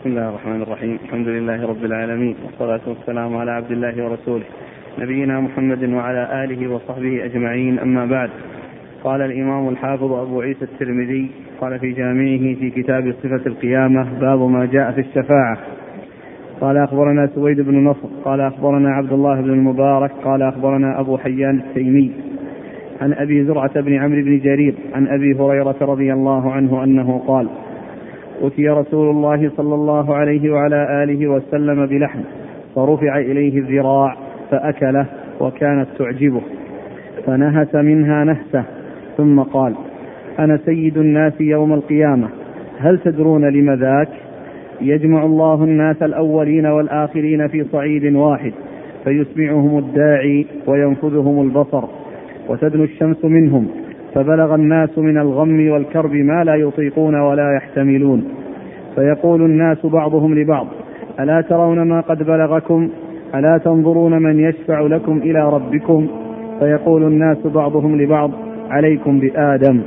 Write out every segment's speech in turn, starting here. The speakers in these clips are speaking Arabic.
بسم الله الرحمن الرحيم الحمد لله رب العالمين والصلاة والسلام على عبد الله ورسوله نبينا محمد وعلى آله وصحبه أجمعين أما بعد قال الإمام الحافظ أبو عيسى الترمذي قال في جامعه في كتاب صفة القيامة باب ما جاء في الشفاعة قال أخبرنا سويد بن نصر قال أخبرنا عبد الله بن المبارك قال أخبرنا أبو حيان التيمي عن أبي زرعة بن عمرو بن جرير عن أبي هريرة رضي الله عنه أنه قال أتي رسول الله صلى الله عليه وعلى آله وسلم بلحم فرفع إليه الذراع فأكله وكانت تعجبه فنهس منها نهسة ثم قال أنا سيد الناس يوم القيامة هل تدرون لم ذاك؟ يجمع الله الناس الأولين والآخرين في صعيد واحد فيسمعهم الداعي وينفذهم البصر وتدنو الشمس منهم فبلغ الناس من الغم والكرب ما لا يطيقون ولا يحتملون. فيقول الناس بعضهم لبعض ألا ترون ما قد بلغكم؟ ألا تنظرون من يشفع لكم إلى ربكم؟ فيقول الناس بعضهم لبعض عليكم بآدم.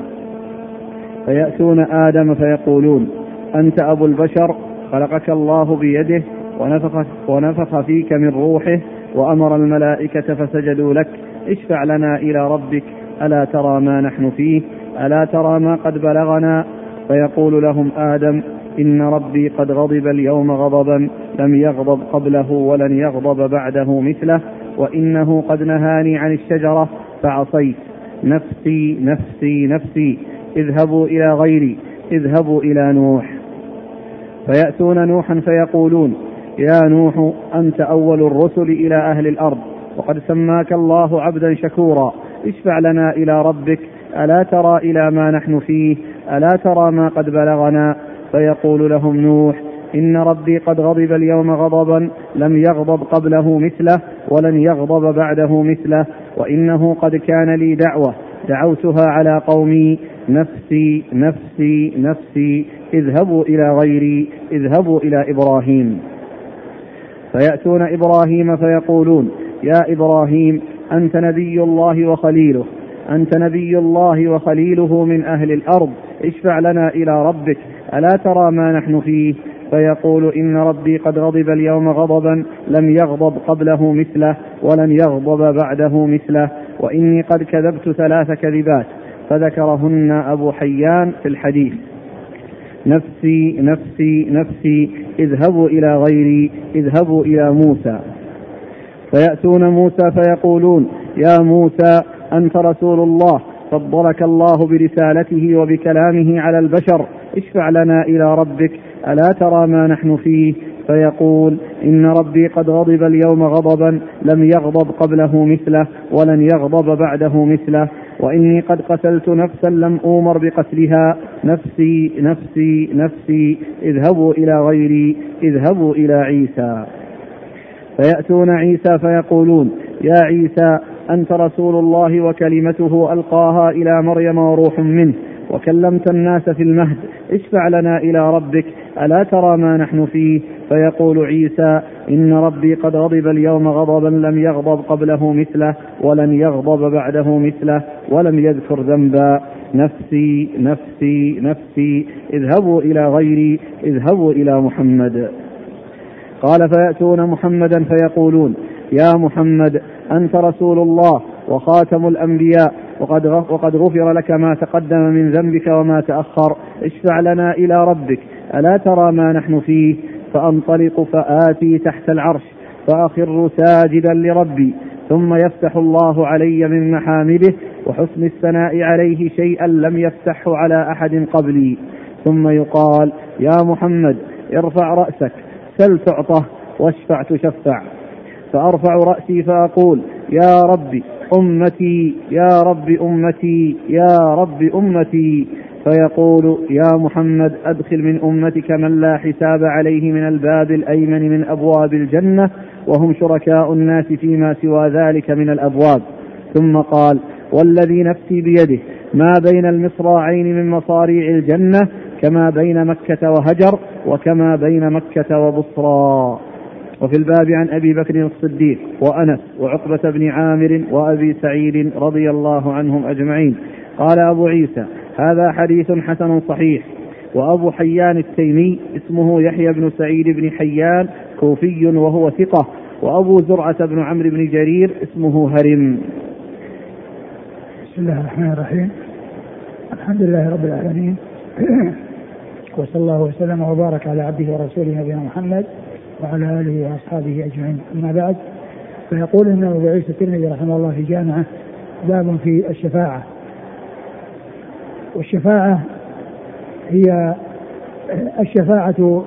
فيأتون آدم فيقولون أنت أبو البشر خلقك الله بيده ونفخ, ونفخ فيك من روحه وأمر الملائكة فسجدوا لك اشفع لنا إلى ربك. ألا ترى ما نحن فيه؟ ألا ترى ما قد بلغنا؟ فيقول لهم آدم إن ربي قد غضب اليوم غضبا لم يغضب قبله ولن يغضب بعده مثله وإنه قد نهاني عن الشجرة فعصيت نفسي نفسي نفسي. اذهبوا إلى غيري اذهبوا إلى نوح. فيأتون نوحا فيقولون يا نوح أنت أول الرسل إلى أهل الأرض وقد سماك الله عبدا شكورا. اشفع لنا إلى ربك ألا ترى إلى ما نحن فيه ألا ترى ما قد بلغنا؟ فيقول لهم نوح إن ربي قد غضب اليوم غضبا لم يغضب قبله مثله ولن يغضب بعده مثله وإنه قد كان لي دعوة دعوتها على قومي نفسي نفسي نفسي اذهبوا إلى غيري اذهبوا إلى إبراهيم. فيأتون إبراهيم فيقولون يا إبراهيم أنت نبي الله وخليله. أنت نبي الله وخليله من أهل الأرض. اشفع لنا إلى ربك. ألا ترى ما نحن فيه؟ فيقول إن ربي قد غضب اليوم غضبا لم يغضب قبله مثله ولن يغضب بعده مثله. وإني قد كذبت ثلاث كذبات. فذكرهن أبو حيان في الحديث. نفسي نفسي نفسي اذهبوا إلى غيري اذهبوا إلى موسى. فيأتون موسى فيقولون يا موسى أنت رسول الله فضلك الله برسالته وبكلامه على البشر اشفع لنا إلى ربك ألا ترى ما نحن فيه؟ فيقول إن ربي قد غضب اليوم غضبا لم يغضب قبله مثله ولن يغضب بعده مثله وإني قد قتلت نفسا لم أومر بقتلها نفسي نفسي نفسي اذهبوا إلى غيري اذهبوا إلى عيسى. فيأتون عيسى فيقولون يا عيسى أنت رسول الله وكلمته ألقاها إلى مريم وروح منه وكلمت الناس في المهد اشفع لنا إلى ربك ألا ترى ما نحن فيه؟ فيقول عيسى إن ربي قد غضب اليوم غضبا لم يغضب قبله مثله ولن يغضب بعده مثله ولم يذكر ذنبا. نفسي نفسي نفسي اذهبوا إلى غيري اذهبوا إلى محمد. قال فيأتون محمدا فيقولون يا محمد أنت رسول الله وخاتم الأنبياء وقد وقد غفر لك ما تقدم من ذنبك وما تأخر اشفع لنا إلى ربك ألا ترى ما نحن فيه؟ فأنطلق فآتي تحت العرش فأخر ساجدا لربي ثم يفتح الله علي من محامده وحسن الثناء عليه شيئا لم يفتحه على أحد قبلي ثم يقال يا محمد ارفع رأسك سل تعطى واشفع تشفع. فأرفع رأسي فأقول يا ربي أمتي يا رب أمتي يا رب أمتي. فيقول يا محمد أدخل من أمتك من لا حساب عليه من الباب الأيمن من أبواب الجنة وهم شركاء الناس فيما سوى ذلك من الأبواب. ثم قال والذي نفسي بيده ما بين المصراعين من مصاريع الجنة كما بين مكة وهجر وكما بين مكة وبصرى. وفي الباب عن أبي بكر الصديق وأنس وعقبة بن عامر وأبي سعيد رضي الله عنهم أجمعين. قال أبو عيسى هذا حديث حسن صحيح. وأبو حيان التيمي اسمه يحيى بن سعيد بن حيان كوفي وهو ثقة. وأبو زرعة بن عمرو بن جرير اسمه هرم. بسم الله الرحمن الرحيم. الحمد لله رب العالمين. وصلى الله وسلم وبارك على عبده ورسوله نبينا محمد وعلى آله وأصحابه أجمعين. أما بعد فيقول ان ابو عيسى الترمذي رحمه الله في جامعة باب في الشفاعة. والشفاعة هي الشفاعة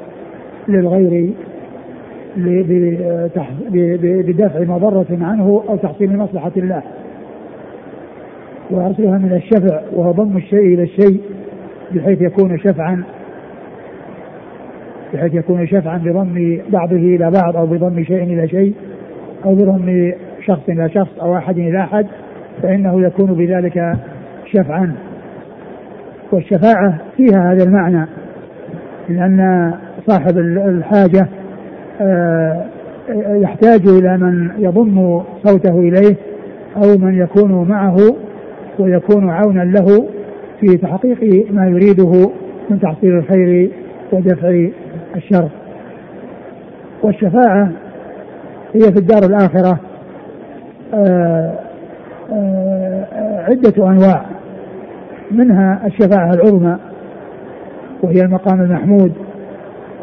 للغير بدفع مضرة عنه أو تحصيل مصلحة الله. وأصلها من الشفع وهو ضم الشيء إلى الشيء بحيث يكون شفعا. بحيث يكون شفعا بضم بعضه إلى بعض أو بضم شيء إلى شيء أو بضم شخص إلى شخص أو أحد إلى أحد فإنه يكون بذلك شفعا. والشفاعة فيها هذا المعنى لأن صاحب الحاجة آه، يحتاج إلى من يضم صوته إليه أو من يكون معه ويكون عونا له في تحقيق ما يريده من تحصيل الخير ودفع الشر. والشفاعة هي في الدار الآخرة آه، آه، عدة أنواع. منها الشفاعة العظمى وهي المقام المحمود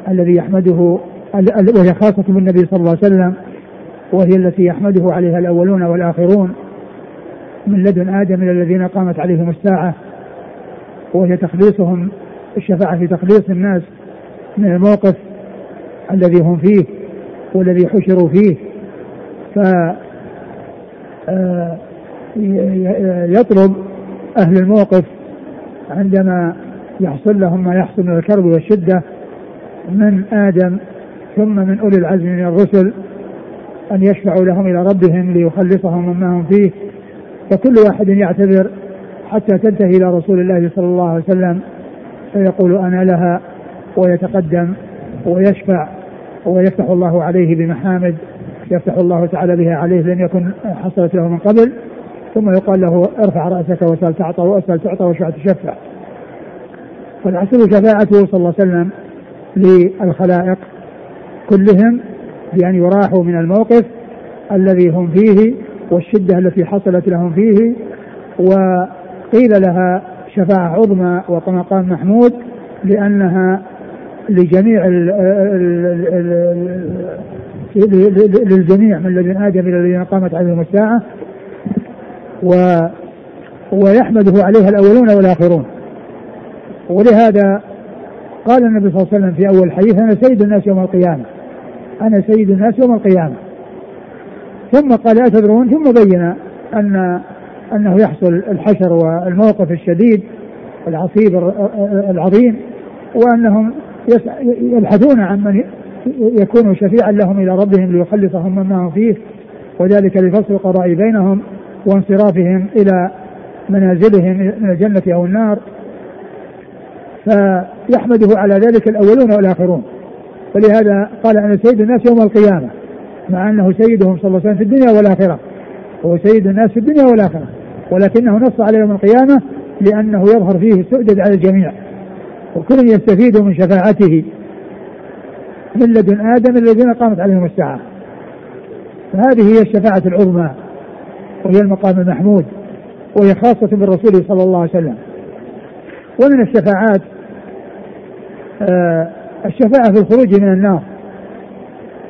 الذي يحمده وهي خاصة بالنبي صلى الله عليه وسلم وهي التي يحمده عليها الأولون والآخرون من لدن آدم الذين قامت عليهم الساعة وهي تخليصهم الشفاعة في تخليص الناس. من الموقف الذي هم فيه والذي حشروا فيه. ف آه، يطلب أهل الموقف عندما يحصل لهم ما يحصل من الكرب والشدة من آدم ثم من أولي العزم من الرسل أن يشفعوا لهم إلى ربهم ليخلصهم مما هم فيه. فكل واحد يعتذر حتى تنتهي إلى رسول الله صلى الله عليه وسلم فيقول أنا لها ويتقدم ويشفع ويفتح الله عليه بمحامد يفتح الله تعالى بها عليه لم يكن حصلت له من قبل ثم يقال له ارفع رأسك وسل تعطى واسأل تعطى واشفع تشفع. فالحصل شفاعته صلى الله عليه وسلم للخلائق كلهم بأن يراحوا من الموقف الذي هم فيه والشدة التي حصلت لهم فيه وقيل لها شفاعة عظمى ومقام محمود لأنها لجميع للجميع من الذين آدم إلى الذين قامت عليهم الساعة و ويحمده عليها الأولون والآخرون. ولهذا قال النبي صلى الله عليه وسلم في أول الحديث أنا سيد الناس يوم القيامة. أنا سيد الناس يوم القيامة. ثم قال أتدرون؟ ثم بين أن أنه يحصل الحشر والموقف الشديد العصيب العظيم وأنهم يبحثون عن من يكون شفيعا لهم إلى ربهم ليخلصهم مما هم فيه وذلك لفصل القضاء بينهم وانصرافهم إلى منازلهم من الجنة أو النار. فيحمده على ذلك الأولون والآخرون. ولهذا قال أنا سيد الناس يوم القيامة مع أنه سيدهم صلى الله عليه وسلم في الدنيا والآخرة. هو سيد الناس في الدنيا والآخرة. ولكنه نص على يوم القيامة لأنه يظهر فيه السؤدد على الجميع. وكل يستفيد من شفاعته من لدن آدم الذين قامت عليهم الساعة. فهذه هي الشفاعة العظمى وهي المقام المحمود وهي خاصة بالرسول صلى الله عليه وسلم. ومن الشفاعات آه الشفاعة في الخروج من النار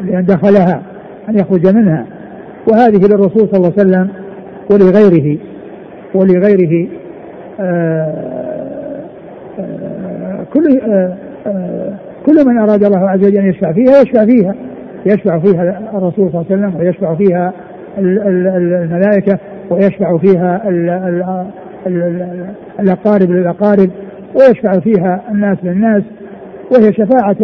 لأن دخلها أن يخرج منها. وهذه للرسول صلى الله عليه وسلم ولغيره ولغيره آه، كل آه، كل من أراد الله عز وجل أن يشفع فيها يشفع فيها. يشفع فيها الرسول صلى الله عليه وسلم ويشفع فيها الملائكة ويشفع فيها الأقارب للأقارب ويشفع فيها الناس للناس. وهي شفاعة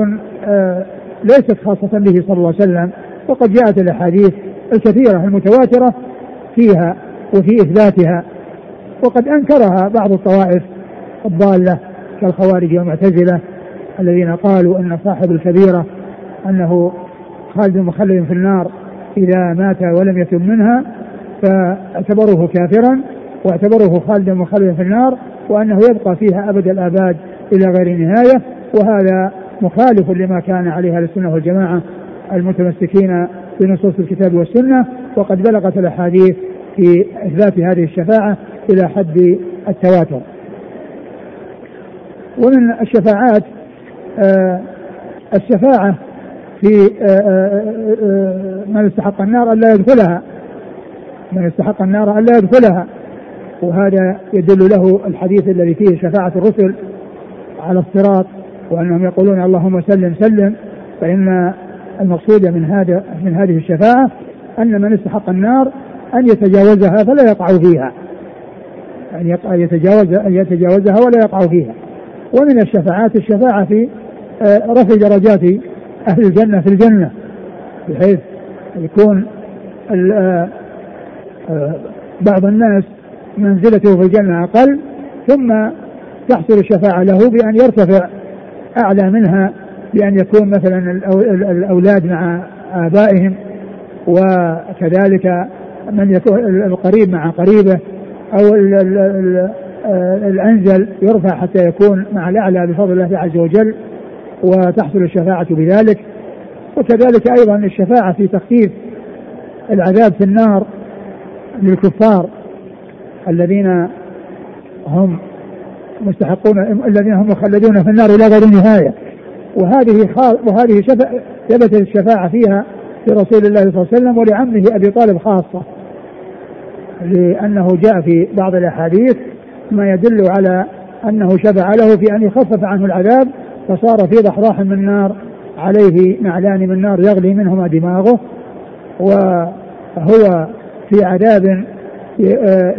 ليست خاصة به صلى الله عليه وسلم. وقد جاءت الأحاديث الكثيرة المتواترة فيها وفي إثباتها. وقد أنكرها بعض الطوائف الضالة كالخوارج والمعتزلة الذين قالوا أن صاحب الكبيرة أنه خالد مخلد في النار إذا مات ولم يتم منها فاعتبروه كافرا واعتبروه خالدا مخلدا في النار وأنه يبقى فيها أبد الآباد إلى غير نهاية وهذا مخالف لما كان عليه السنة والجماعة المتمسكين بنصوص الكتاب والسنة وقد بلغت الأحاديث في إثبات هذه الشفاعة إلى حد التواتر. ومن الشفاعات آه الشفاعة في آه آه, من استحق النار ألا يدخلها. من استحق النار ألا يدخلها. وهذا يدل له الحديث الذي فيه شفاعة الرسل على الصراط وأنهم يقولون اللهم سلم سلم. فإن المقصود من هذا من هذه الشفاعة أن من استحق النار أن يتجاوزها فلا يقع فيها. أن يتجاوز أن يتجاوزها ولا يقع فيها. ومن الشفاعات الشفاعة في آه، رفع درجات أهل الجنة في الجنة بحيث يكون آه، آه، بعض الناس منزلته في الجنة أقل ثم تحصل الشفاعة له بأن يرتفع أعلى منها بأن يكون مثلا الأولاد مع آبائهم وكذلك من يكون القريب مع قريبه أو الأنزل يرفع حتى يكون مع الأعلى بفضل الله عز وجل وتحصل الشفاعة بذلك. وكذلك أيضا الشفاعة في تخفيف العذاب في النار للكفار الذين هم مستحقون الذين هم مخلدون في النار إلى غير نهايه وهذه وهذه ثبتت الشفاعة فيها في رسول الله صلى الله عليه وسلم ولعمه أبي طالب خاصة لأنه جاء في بعض الأحاديث ما يدل على أنه شفع له في أن يخفف عنه العذاب فصار في ضحضاح من نار عليه نعلان من نار يغلي منهما دماغه وهو في عذاب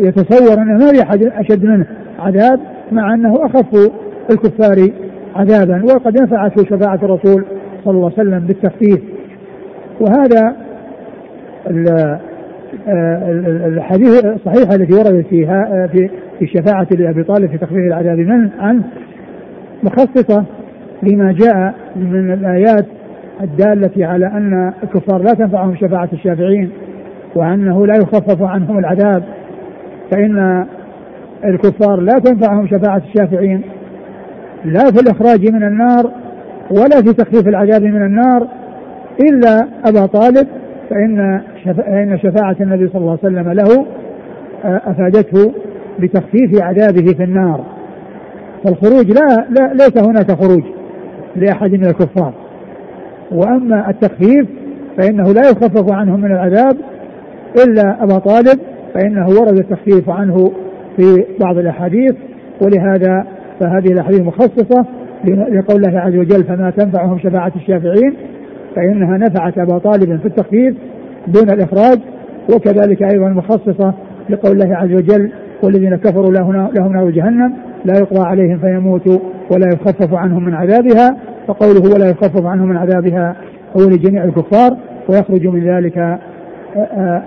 يتصور أنه ما في احد أشد منه عذاب مع أنه أخف الكفار عذابا وقد نفعته شفاعة الرسول صلى الله عليه وسلم بالتخفيف. وهذا الحديث الصحيحه التي وردت فيها في في الشفاعه لأبي طالب في تخفيف العذاب من عنه مخصصة لما جاء من الآيات الدالة على أن الكفار لا تنفعهم شفاعة الشافعين وأنه لا يخفف عنهم العذاب فإن الكفار لا تنفعهم شفاعة الشافعين لا في الإخراج من النار ولا في تخفيف العذاب من النار إلا أبا طالب فإن فإن شفاعة النبي صلى الله عليه وسلم له آه، أفادته بتخفيف عذابه في النار. فالخروج لا, لا ليس هناك خروج لأحد من الكفار. وأما التخفيف فإنه لا يخفف عنهم من العذاب إلا أبا طالب فإنه ورد التخفيف عنه في بعض الأحاديث. ولهذا فهذه الأحاديث مخصصة لقول الله عز وجل فما تنفعهم شفاعة الشافعين فإنها نفعت أبا طالب في التخفيف دون الإخراج. وكذلك أيضا مخصصة لقول الله عز وجل والذين كفروا لهم نار جهنم لا يقضى عليهم فيموتوا ولا يخفف عنهم من عذابها. فقوله ولا يخفف عنهم من عذابها هو لجميع الكفار. ويخرج من ذلك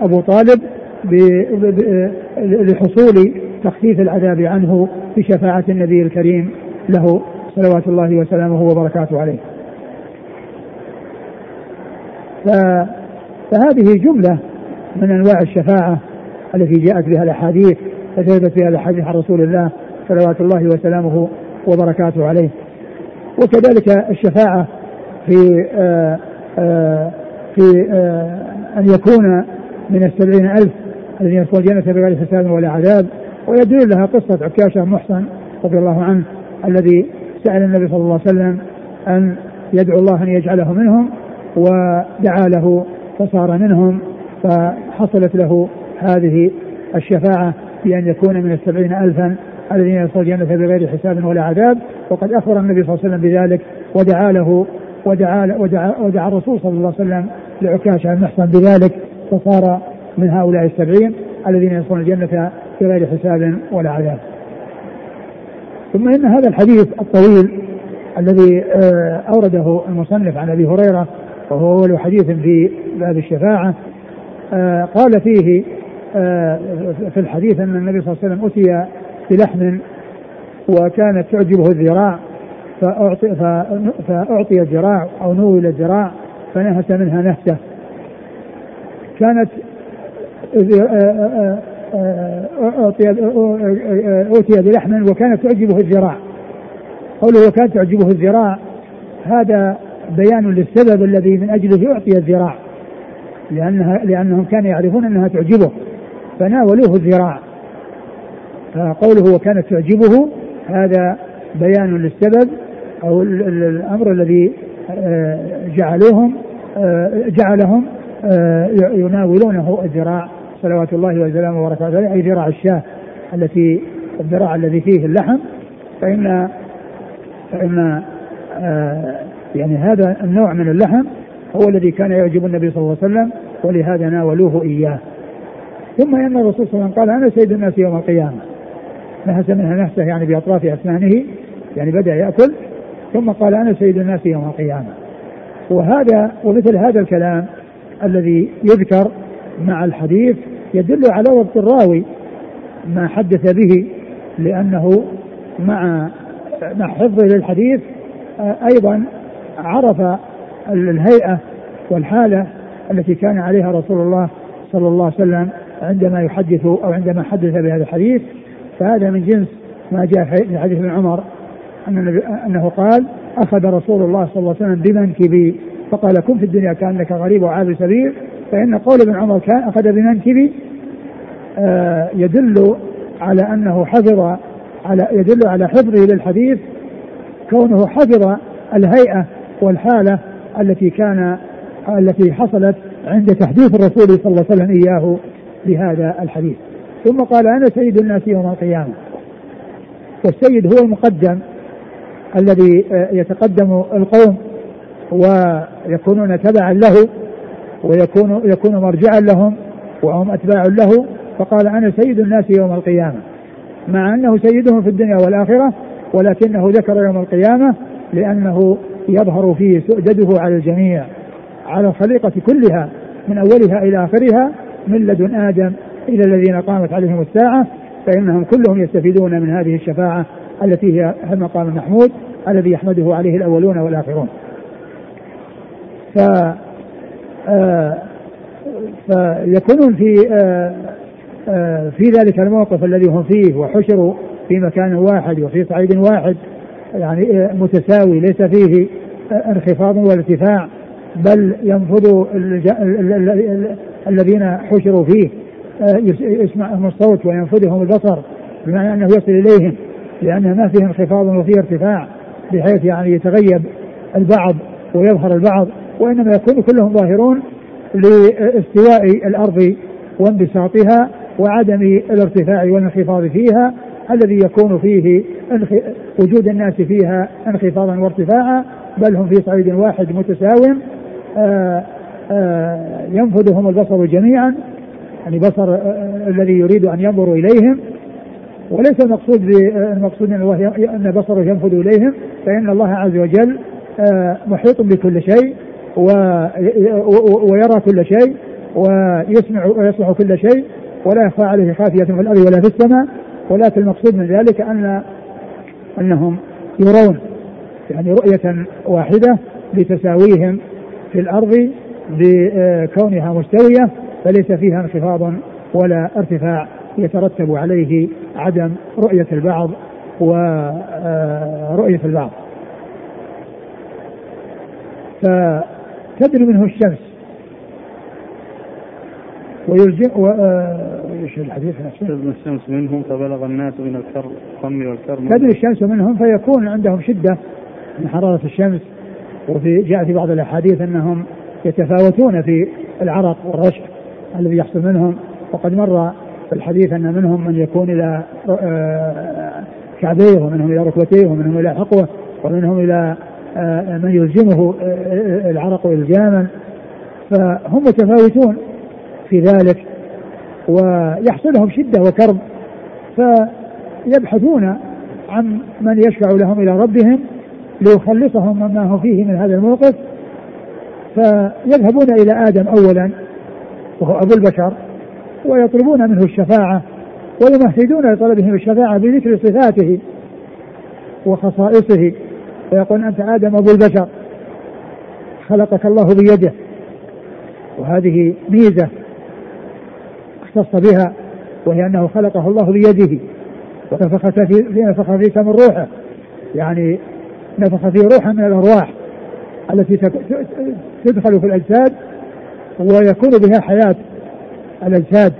أبو طالب لحصول تخفيف العذاب عنه بشفاعة النبي الكريم له صلوات الله وسلامه وبركاته عليه. فهذه جملة من أنواع الشفاعة التي جاءت بها الأحاديث فثبت بها الأحاديث عن رسول الله صلوات الله وسلامه وبركاته عليه. وكذلك الشفاعة في آآ آآ في آآ أن يكون من السبعين ألف الذين يدخلون الجنة بغير حساب ولا عذاب ويدل لها قصة عكاشة محصن رضي الله عنه الذي سأل النبي صلى الله عليه وسلم أن يدعو الله أن يجعله منهم ودعا له فصار منهم فحصلت له هذه الشفاعة. بأن يكون من السبعين ألفا الذين يدخلون الجنة بغير حساب ولا عذاب. وقد أخبر النبي صلى الله عليه وسلم بذلك ودعا له ودعا ودعا, ودعا الرسول صلى الله عليه وسلم لعكاشة المحصن بذلك. فصار من هؤلاء السبعين الذين يدخلون الجنة بغير حساب ولا عذاب. ثم إن هذا الحديث الطويل الذي آه، أورده المصنف عن أبي هريرة وهو أول حديث في باب الشفاعة آه، قال فيه في الحديث أن النبي صلى الله عليه وسلم أتي بلحم وكانت تعجبه الذراع فأعطي, فأعطي الذراع أو نول الذراع فنهس منها نهسة. كانت أوتي أوتي بلحم وكانت تعجبه الذراع. قوله وكانت تعجبه الذراع هذا بيان للسبب الذي من أجله أعطي الذراع لانها لأنهم كانوا يعرفون أنها تعجبه. فناولوه الذراع. فقوله وكانت تعجبه هذا بيان للسبب أو الأمر الذي آه، جعلوهم آه، جعلهم آه، يناولونه الذراع. صلوات الله وسلامه وبركاته عليه. أي ذراع الشاة التي الذراع الذي فيه اللحم. فإن فإن يعني هذا النوع من اللحم هو الذي كان يعجب النبي صلى الله عليه وسلم ولهذا ناولوه إياه. ثم أن الرسول صلى الله عليه وسلم قال أنا سيد الناس يوم القيامة. نهس منها نفسه يعني بأطراف أسنانه يعني بدأ يأكل ثم قال أنا سيد الناس يوم القيامة. وهذا ومثل هذا الكلام الذي يذكر مع الحديث يدل على ضبط الراوي ما حدث به لأنه مع مع حفظه للحديث أيضا عرف الهيئة والحالة التي كان عليها رسول الله صلى الله عليه وسلم عندما يحدث أو عندما حدث بهذا الحديث فهذا من جنس ما جاء في حديث ابن عمر أن أنه قال أخذ رسول الله صلى الله عليه وسلم بمنكبي. فقال كن في الدنيا كأنك غريب وعابر سبيل. فإن قول ابن عمر كان أخذ بمنكبي آه يدل على أنه حفظ على يدل على حفظه للحديث كونه حفظ الهيئة والحالة التي كان التي حصلت عند تحديث الرسول صلى الله عليه وسلم إياه. بهذا الحديث. ثم قال أنا سيد الناس يوم القيامة. والسيد هو المقدم الذي آه، يتقدم القوم ويكونون تبعا له ويكون يكون مرجعا لهم وهم أتباع له. فقال أنا سيد الناس يوم القيامة. مع أنه سيدهم في الدنيا والآخرة ولكنه ذكر يوم القيامة لأنه يظهر فيه سؤدده على الجميع على الخليقة كلها من أولها إلى آخرها. من لدن آدم إلى الذين قامت عليهم الساعة فإنهم كلهم يستفيدون من هذه الشفاعة التي هي المقام المحمود الذي يحمده عليه الأولون والآخرون. ف آه فيكونون في آه آه في ذلك الموقف الذي هم فيه وحشروا في مكان واحد وفي صعيد واحد يعني متساوي ليس فيه انخفاض ولا ارتفاع بل ينفض الذين حشروا فيه آه، يسمعهم الصوت وينفذهم البصر بمعنى أنه يصل إليهم لأن ما فيه انخفاض وفيه ارتفاع بحيث يعني يتغيب البعض ويظهر البعض وإنما يكون كلهم ظاهرون لاستواء الأرض وانبساطها وعدم الارتفاع والانخفاض فيها الذي يكون فيه وجود الناس فيها انخفاضا وارتفاعا بل هم في صعيد واحد متساو آه، ينفذهم البصر جميعا يعني بصر آه، الذي يريد أن ينظر إليهم. وليس المقصود المقصود أن بصره ينفذ إليهم فإن الله عز وجل محيط بكل شيء ويرى كل شيء ويسمع ويسمع كل شيء ولا يخفى عليه خافية في الأرض ولا في السماء. ولكن المقصود من ذلك أن أنهم يرون يعني رؤية واحدة لتساويهم في الأرض بكونها مستوية فليس فيها انخفاض ولا ارتفاع يترتب عليه عدم رؤية البعض ورؤية البعض. فتدري منه الشمس. ويلجئ و... إيش الحديث؟ نفسه؟ الشمس منهم فبلغ الناس من الكرم والكرم تدري الشمس منهم فيكون عندهم شدة من حرارة الشمس. وفي جاء في بعض الأحاديث أنهم يتفاوتون في العرق والرشح الذي يحصل منهم. وقد مر في الحديث أن منهم من يكون إلى آه، كعبيه ومنهم إلى ركبتيه ومنهم إلى حقوة ومنهم إلى آه، من يلزمه آه، العرق الجاما فهم متفاوتون في ذلك ويحصل لهم شدة وكرب. فيبحثون عن من يشفع لهم إلى ربهم ليخلصهم مما هم فيه من هذا الموقف. فيذهبون إلى آدم أولا وهو أبو البشر ويطلبون منه الشفاعة ويمهدون لطلبهم الشفاعة بذكر صفاته وخصائصه. ويقول أنت آدم أبو البشر خلقك الله بيده وهذه ميزة اختص بها وهي أنه خلقه الله بيده ونفخ في نفخ فيك من روحه يعني نفخ فيه روحا من الأرواح. التي تدخل في الأجساد ويكون بها حياة الأجساد.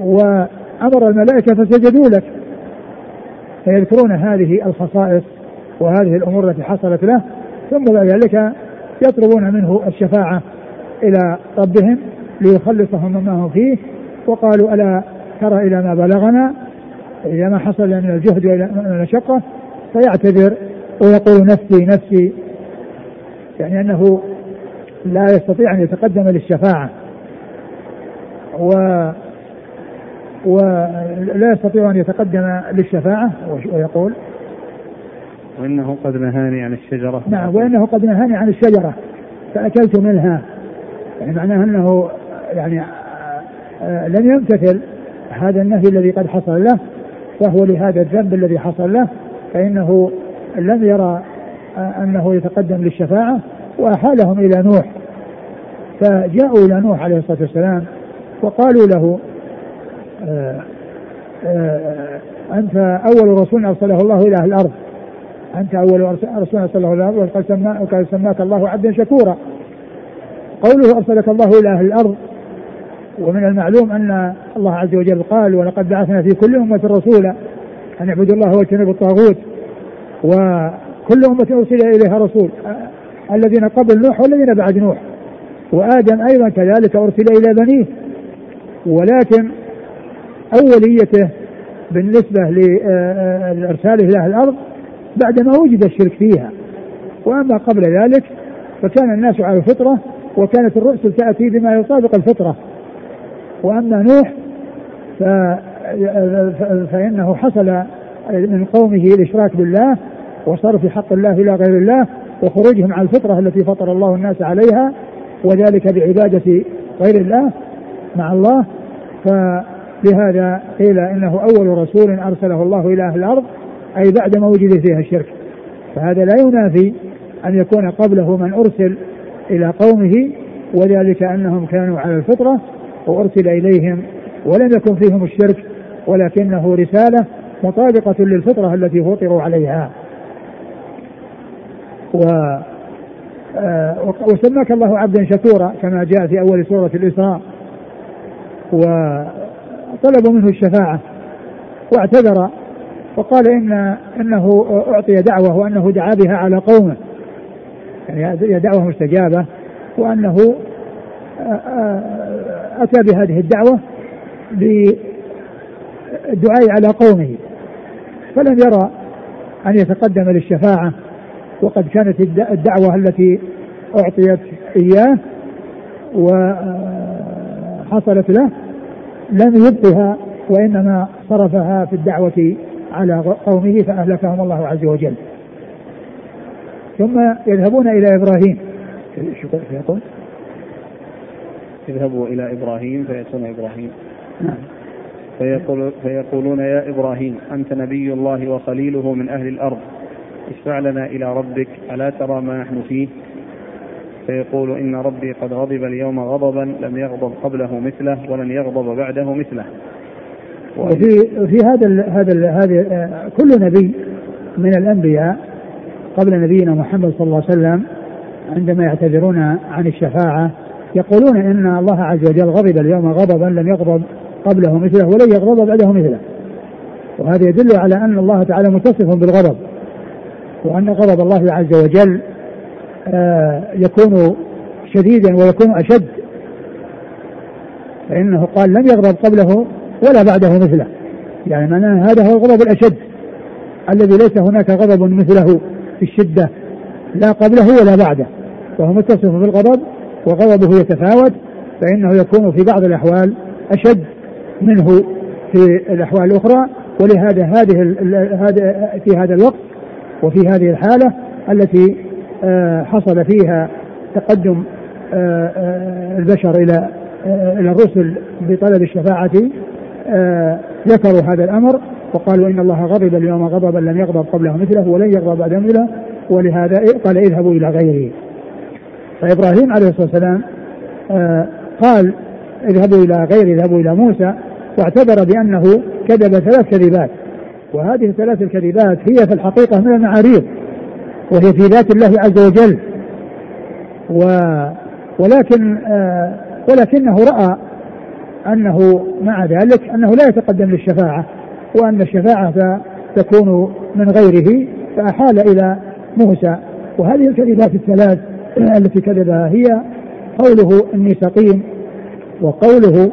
وأمر الملائكة فسجدوا لك فيذكرون هذه الخصائص وهذه الأمور التي حصلت له ثم بعد ذلك يطلبون منه الشفاعة إلى ربهم ليخلصهم مما هم فيه. وقالوا ألا ترى إلى ما بلغنا؟ إلى ما حصل من الجهد وإلى المشقة فيعتذر ويقول نفسي نفسي يعني أنه لا يستطيع أن يتقدم للشفاعة. و ولا يستطيع أن يتقدم للشفاعة ويقول وإنه قد نهاني عن الشجرة. نعم وإنه قد نهاني عن الشجرة فأكلت منها. يعني معناه أنه يعني آه، لم يمتثل هذا النهي الذي قد حصل له فهو لهذا الذنب الذي حصل له فإنه لم يرى آه، أنه يتقدم للشفاعة وأحالهم إلى نوح فجاءوا إلى نوح عليه الصلاة والسلام وقالوا له آه، أنت أول رسول أرسله الله إلى أهل الأرض. أنت أول رسول أرسله الله وقد سماك, سماك الله عبدا شكورا. قوله أرسلك الله إلى أهل الأرض ومن المعلوم أن الله عز وجل قال ولقد بعثنا في كل أمة رسولا أن اعبدوا الله واجتنبوا الطاغوت وكل أمة أرسل إليها رسول. الذين قبل نوح والذين بعد نوح. وآدم أيضا كذلك أرسل إلى بنيه. ولكن أوليته بالنسبة لإرساله إلى الأرض بعدما وجد الشرك فيها. وأما قبل ذلك فكان الناس على الفطرة وكانت الرسل تأتي بما يطابق الفطرة. وأما نوح ف... فإنه حصل من قومه الإشراك بالله وصرف حق الله إلى غير الله وخروجهم عن الفطرة التي فطر الله الناس عليها وذلك بعبادة غير الله مع الله. فلهذا قيل إنه أول رسول أرسله الله إلى أهل الأرض أي بعد ما وجد فيها الشرك. فهذا لا ينافي أن يكون قبله من أرسل إلى قومه وذلك أنهم كانوا على الفطرة وأرسل إليهم ولم يكن فيهم الشرك ولكنه رسالة مطابقة للفطرة التي فطروا عليها. و آه، وسماك الله عبدا شكورا كما جاء في أول سورة الإسراء وطلبوا منه الشفاعة واعتذر وقال إن إنه أعطي دعوة وأنه دعا بها على قومه يعني دعوة مستجابة وأنه آه، آه، أتى بهذه الدعوة بالدعاء على قومه فلم يرى أن يتقدم للشفاعة. وقد كانت الدعوة التي أعطيت إياه وحصلت له لم يبقها وإنما صرفها في الدعوة على قومه فأهلكهم الله عز وجل. ثم يذهبون إلى إبراهيم. يقول؟ اذهبوا إلى إبراهيم فيأتون إبراهيم. نعم. فيقول فيقولون يا إبراهيم أنت نبي الله وخليله من أهل الأرض. اشفع لنا إلى ربك ألا ترى ما نحن فيه؟ فيقول إن ربي قد غضب اليوم غضبا لم يغضب قبله مثله ولن يغضب بعده مثله. وفي في هذا هذا هذا كل نبي من الأنبياء قبل نبينا محمد صلى الله عليه وسلم عندما يعتذرون عن الشفاعة يقولون إن الله عز وجل غضب اليوم غضبا لم يغضب قبله مثله ولن يغضب بعده مثله. وهذا يدل على أن الله تعالى متصف بالغضب. وأن غضب الله عز وجل آه، يكون شديدا ويكون أشد. فإنه قال لم يغضب قبله ولا بعده مثله. يعني معناه هذا هو الغضب الأشد. الذي ليس هناك غضب مثله في الشدة لا قبله ولا بعده. وهو متصف بالغضب وغضبه يتفاوت فإنه يكون في بعض الأحوال أشد منه في الأحوال الأخرى. ولهذا هذه في هذا الوقت وفي هذه الحالة التي آه، حصل فيها تقدم آه، آه، البشر إلى إلى الرسل بطلب الشفاعة ذكروا هذا الأمر وقالوا إن الله غضب اليوم غضبا لم يغضب قبله مثله ولن يغضب بعد مثله ولهذا قال اذهبوا إلى غيره. فإبراهيم عليه الصلاة والسلام قال اذهبوا إلى غيره اذهبوا إلى موسى واعتبر بأنه كذب ثلاث كذبات وهذه الثلاث الكذبات هي في الحقيقة من المعاريض وهي في ذات الله عز وجل. و ولكن آه ولكنه رأى أنه مع ذلك أنه لا يتقدم للشفاعة وأن الشفاعة تكون من غيره فأحال إلى موسى. وهذه الكذبات الثلاث التي كذبها هي قوله إني سقيم وقوله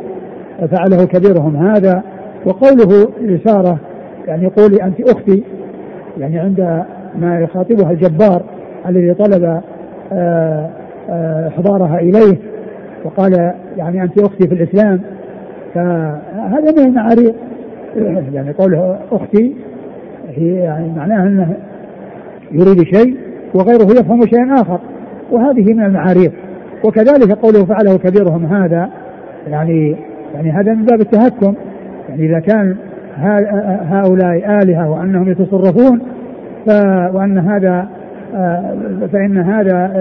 فعله كبيرهم هذا وقوله لسارة يعني قولي أنت أختي يعني عند ما يخاطبها الجبار الذي طلب آه، آه، إحضارها إليه وقال يعني أنت أختي في الإسلام فهذا من المعاريض. يعني قوله أختي هي يعني معناها أنه يريد شيء وغيره يفهم شيئا آخر وهذه من المعاريض. وكذلك قوله فعله كبيرهم هذا يعني يعني هذا من باب التهكم. يعني إذا كان هؤلاء آلهة وأنهم يتصرفون وأن هذا فإن هذا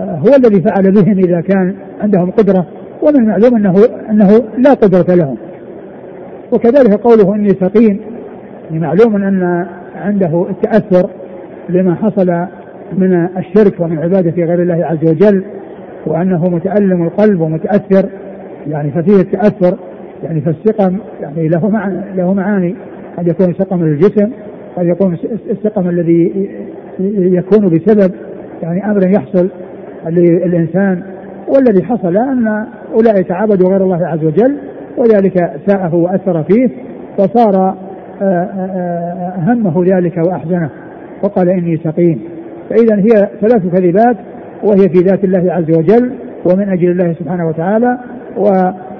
هو الذي فعل بهم إذا كان عندهم قدرة ومن المعلوم أنه أنه لا قدرة لهم. وكذلك قوله إني سقيم معلوم أن عنده التأثر لما حصل من الشرك ومن عبادة غير الله عز وجل وأنه متألم القلب ومتأثر يعني ففيه التأثر يعني فالسقم يعني له معنى له معاني. قد يكون سقم الجسم قد يكون السقم الذي يكون بسبب يعني أمر يحصل للإنسان والذي حصل ان أولئك عبدوا غير الله عز وجل وذلك ساءه وأثر فيه فصار آه، آه، آه، همه ذلك وأحزنه وقال إني سقيم. فاذا هي ثلاث كذبات وهي في ذات الله عز وجل ومن أجل الله سبحانه وتعالى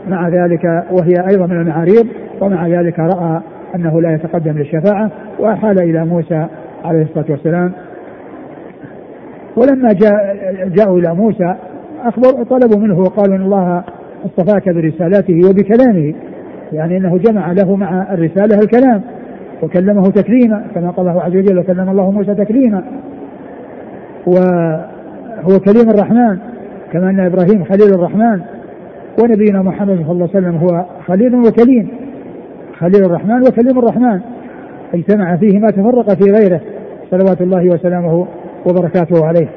ومع ذلك وهي أيضا من المعاريض ومع ذلك رأى أنه لا يتقدم للشفاعة وأحال إلى موسى عليه الصلاة والسلام. ولما جاء جاءوا إلى موسى اخبر طلبوا منه وقالوا إن الله اصطفاك برسالته وبكلامه يعني إنه جمع له مع الرسالة الكلام وكلمه تكليما كما قال الله عز وجل وكلم الله موسى تكليما وهو كليم الرحمن كما أن إبراهيم خليل الرحمن. ونبينا محمد صلى الله عليه وسلم هو خليل وكليم خليل الرحمن وكليم الرحمن. اجتمع فيه ما تفرق في غيره. صلوات الله وسلامه وبركاته عليه.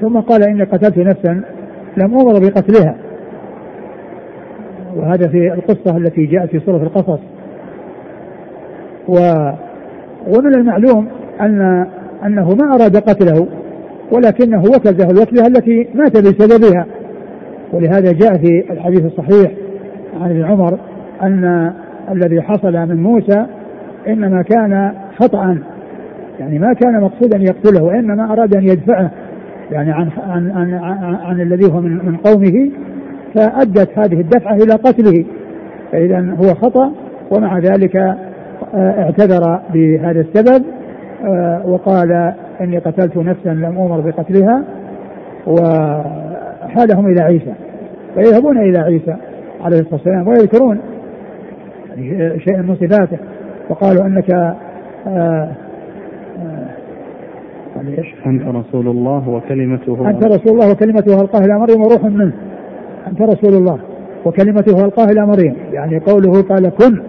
ثم قال إني قتلت نفسا لم أمر بقتلها. وهذا في القصة التي جاءت في سورة القصص. و ومن المعلوم أن أنه ما أراد قتله ولكنه وكزه الوكلة التي مات بسببها. ولهذا جاء في الحديث الصحيح عن ابن عمر أن الذي حصل من موسى إنما كان خطأ يعني ما كان مقصودا يقتله وإنما أراد أن يدفعه يعني عن عن عن, عن, عن الذي هو من, من قومه فأدت هذه الدفعة إلى قتله. فإذا هو خطأ ومع ذلك آه، اعتذر بهذا السبب آه، وقال إني قتلت نفسا لم أمر بقتلها وحالهم إلى عيسى فيذهبون إلى عيسى عليه الصلاة والسلام ويذكرون يعني شيئا من صفاته وقالوا أنك آه إيش؟ أنت رسول الله وكلمته أنت رسول الله وكلمته القاها إلى مريم وروح منه أنت رسول الله وكلمته القاها إلى مريم يعني قوله قال كن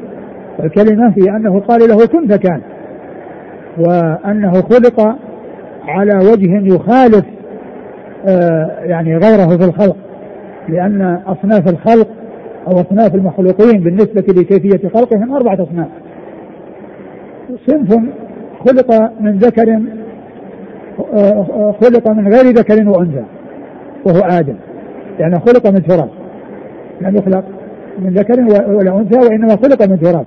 الكلمة هي أنه قال له كن فكان وأنه خلق على وجه يخالف آه يعني غيره في الخلق. لأن أصناف الخلق أو أصناف المخلوقين بالنسبة لكيفية خلقهم أربعة أصناف. صنف خلق من ذكر خلق من غير ذكر وأنثى وهو آدم. يعني خلق من تراب. لم يخلق من ذكر ولا أنثى وإنما خلق من تراب.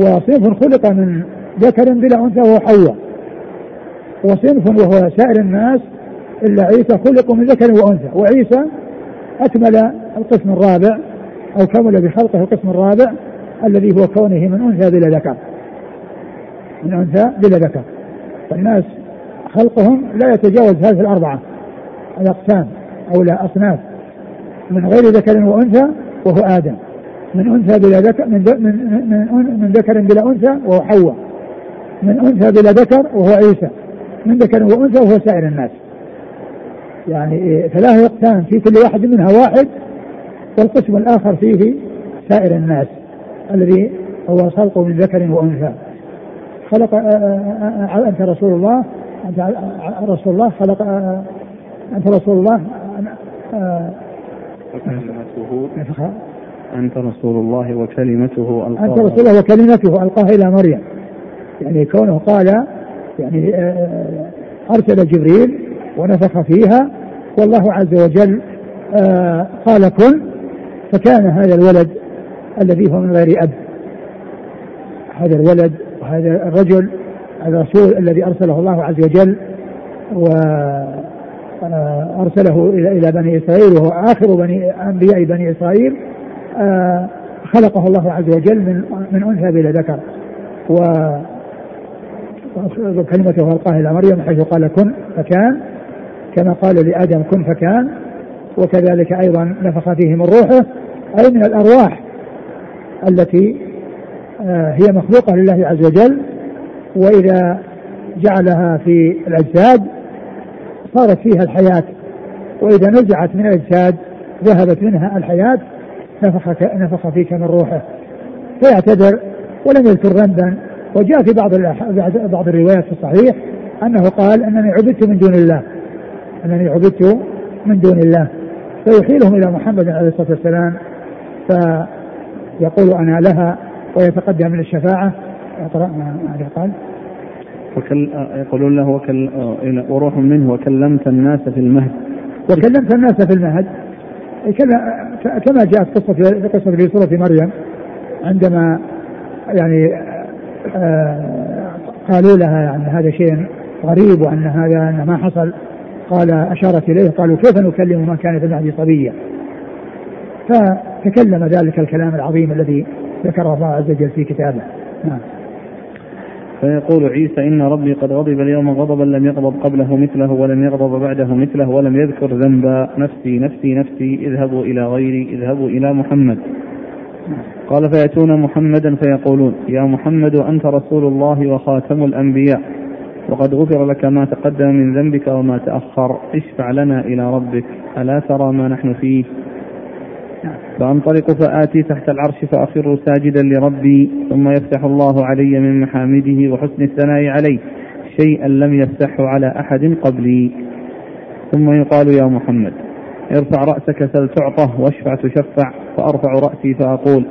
وصنف خلق من ذكر بلا أنثى وهو حواء. وصنف وهو سائر الناس إلا عيسى خلقوا من ذكر وأنثى وعيسى أكمل القسم الرابع أو كمل بخلقه القسم الرابع الذي هو كونه من أنثى بلا ذكر. من أنثى بلا ذكر. فالناس خلقهم لا يتجاوز هذه الأربعة الأقسام أو لا أصناف من غير ذكر وأنثى وهو آدم. من أنثى بلا ذكر من, من, من, من ذكر بلا أنثى وهو حواء. من أنثى بلا ذكر وهو عيسى. من ذكر وأنثى وهو سائر الناس. يعني ثلاثة أقسام في كل واحد منها واحد والقسم الآخر فيه سائر الناس الذي هو خلق من ذكر وأنثى. خلق أنت رسول الله أنت رسول الله خلق أنت رسول الله وكلمته أنت رسول الله وكلمته ألقاها. أنت رسول الله وكلمته ألقاها إلى مريم. يعني كونه قال يعني أرسل جبريل ونفخ فيها والله عز وجل قال كن فكان هذا الولد الذي هو من غير أب. هذا الولد وهذا الرجل الرسول الذي أرسله الله عز وجل وأرسله إلى إلى بني إسرائيل وهو آخر بني أنبياء بني إسرائيل خلقه الله عز وجل من من أنثى بلا ذكر. و كلمته ألقاها إلى مريم حيث قال كن فكان كما قال لآدم كن فكان. وكذلك أيضا نفخ فيه من روحه أي من الأرواح التي آه، هي مخلوقة لله عز وجل. وإذا جعلها في الأجساد صارت فيها الحياة. وإذا نزعت من الأجساد ذهبت منها الحياة نفخ نفخ فيك من روحه. فيعتذر ولم يذكر ذنبا. وجاء في بعض بعض الروايات في الصحيح أنه قال أنني عبدت من دون الله. أنني عبدت من دون الله. فيحيلهم إلى محمد عليه الصلاة والسلام فيقول أنا لها ويتقدم من الشفاعة. أقرأ ماذا قال؟ وكل يقولون له وكل وروح منه وكلمت الناس في المهد. وكلمت الناس في المهد. كما جاءت قصة في قصة في سورة مريم عندما يعني آه قالوا لها يعني هذا شيء غريب وأن هذا ما حصل. قال أشارت إليه قالوا كيف نكلم من كان في المهد صبيا؟ فتكلم ذلك الكلام العظيم الذي ذكره الله عز وجل في كتابه. نعم. فيقول عيسى إن ربي قد غضب اليوم غضبا لم يغضب قبله مثله ولم يغضب بعده مثله ولم يذكر ذنبا. نفسي نفسي نفسي اذهبوا إلى غيري اذهبوا إلى محمد. قال فيأتون محمدا فيقولون يا محمد أنت رسول الله وخاتم الأنبياء. وقد غفر لك ما تقدم من ذنبك وما تأخر. اشفع لنا إلى ربك. ألا ترى ما نحن فيه؟ فأنطلق فآتي تحت العرش فأخر ساجدا لربي ثم يفتح الله علي من محامده وحسن الثناء عليه. شيئا لم يفتحه على أحد قبلي. ثم يقال يا محمد ارفع رأسك سل تعطه واشفع تشفع فأرفع رأسي فأقول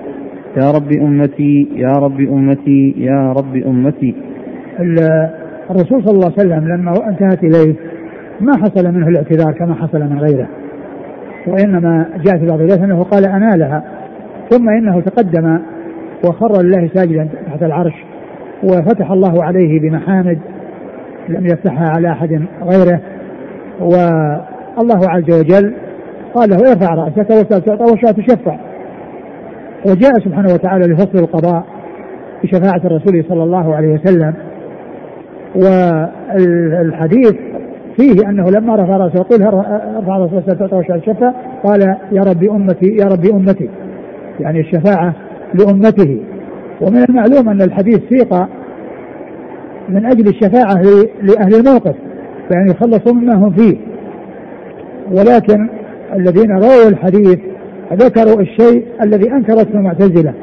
يا رب أمتي يا رب أمتي يا رب أمتي. الرسول صلى الله عليه وسلم لما انتهت إليه ما حصل منه الاعتذار كما حصل من غيره وإنما جاء في بعض الروايات أنه قال أنا لها ثم إنه تقدم وخر لله ساجدا تحت العرش وفتح الله عليه بمحامد لم يفتحها على أحد غيره والله عز وجل قال له ارفع رأسك وسأل تعطى وشاء تشفع. وجاء سبحانه وتعالى لفصل القضاء بشفاعة الرسول صلى الله عليه وسلم والحديث فيه أنه لما رفع رأسه يقول ارفع رأسه وشاء الشفاعة؟ قال يا ربي أمتي يا ربي أمتي. يعني الشفاعة لأمته. ومن المعلوم أن الحديث سيق من أجل الشفاعة لأهل الموقف فيعني يخلصوا مما هم فيه. ولكن الذين رووا الحديث ذكروا الشيء الذي انكرته المعتزلة.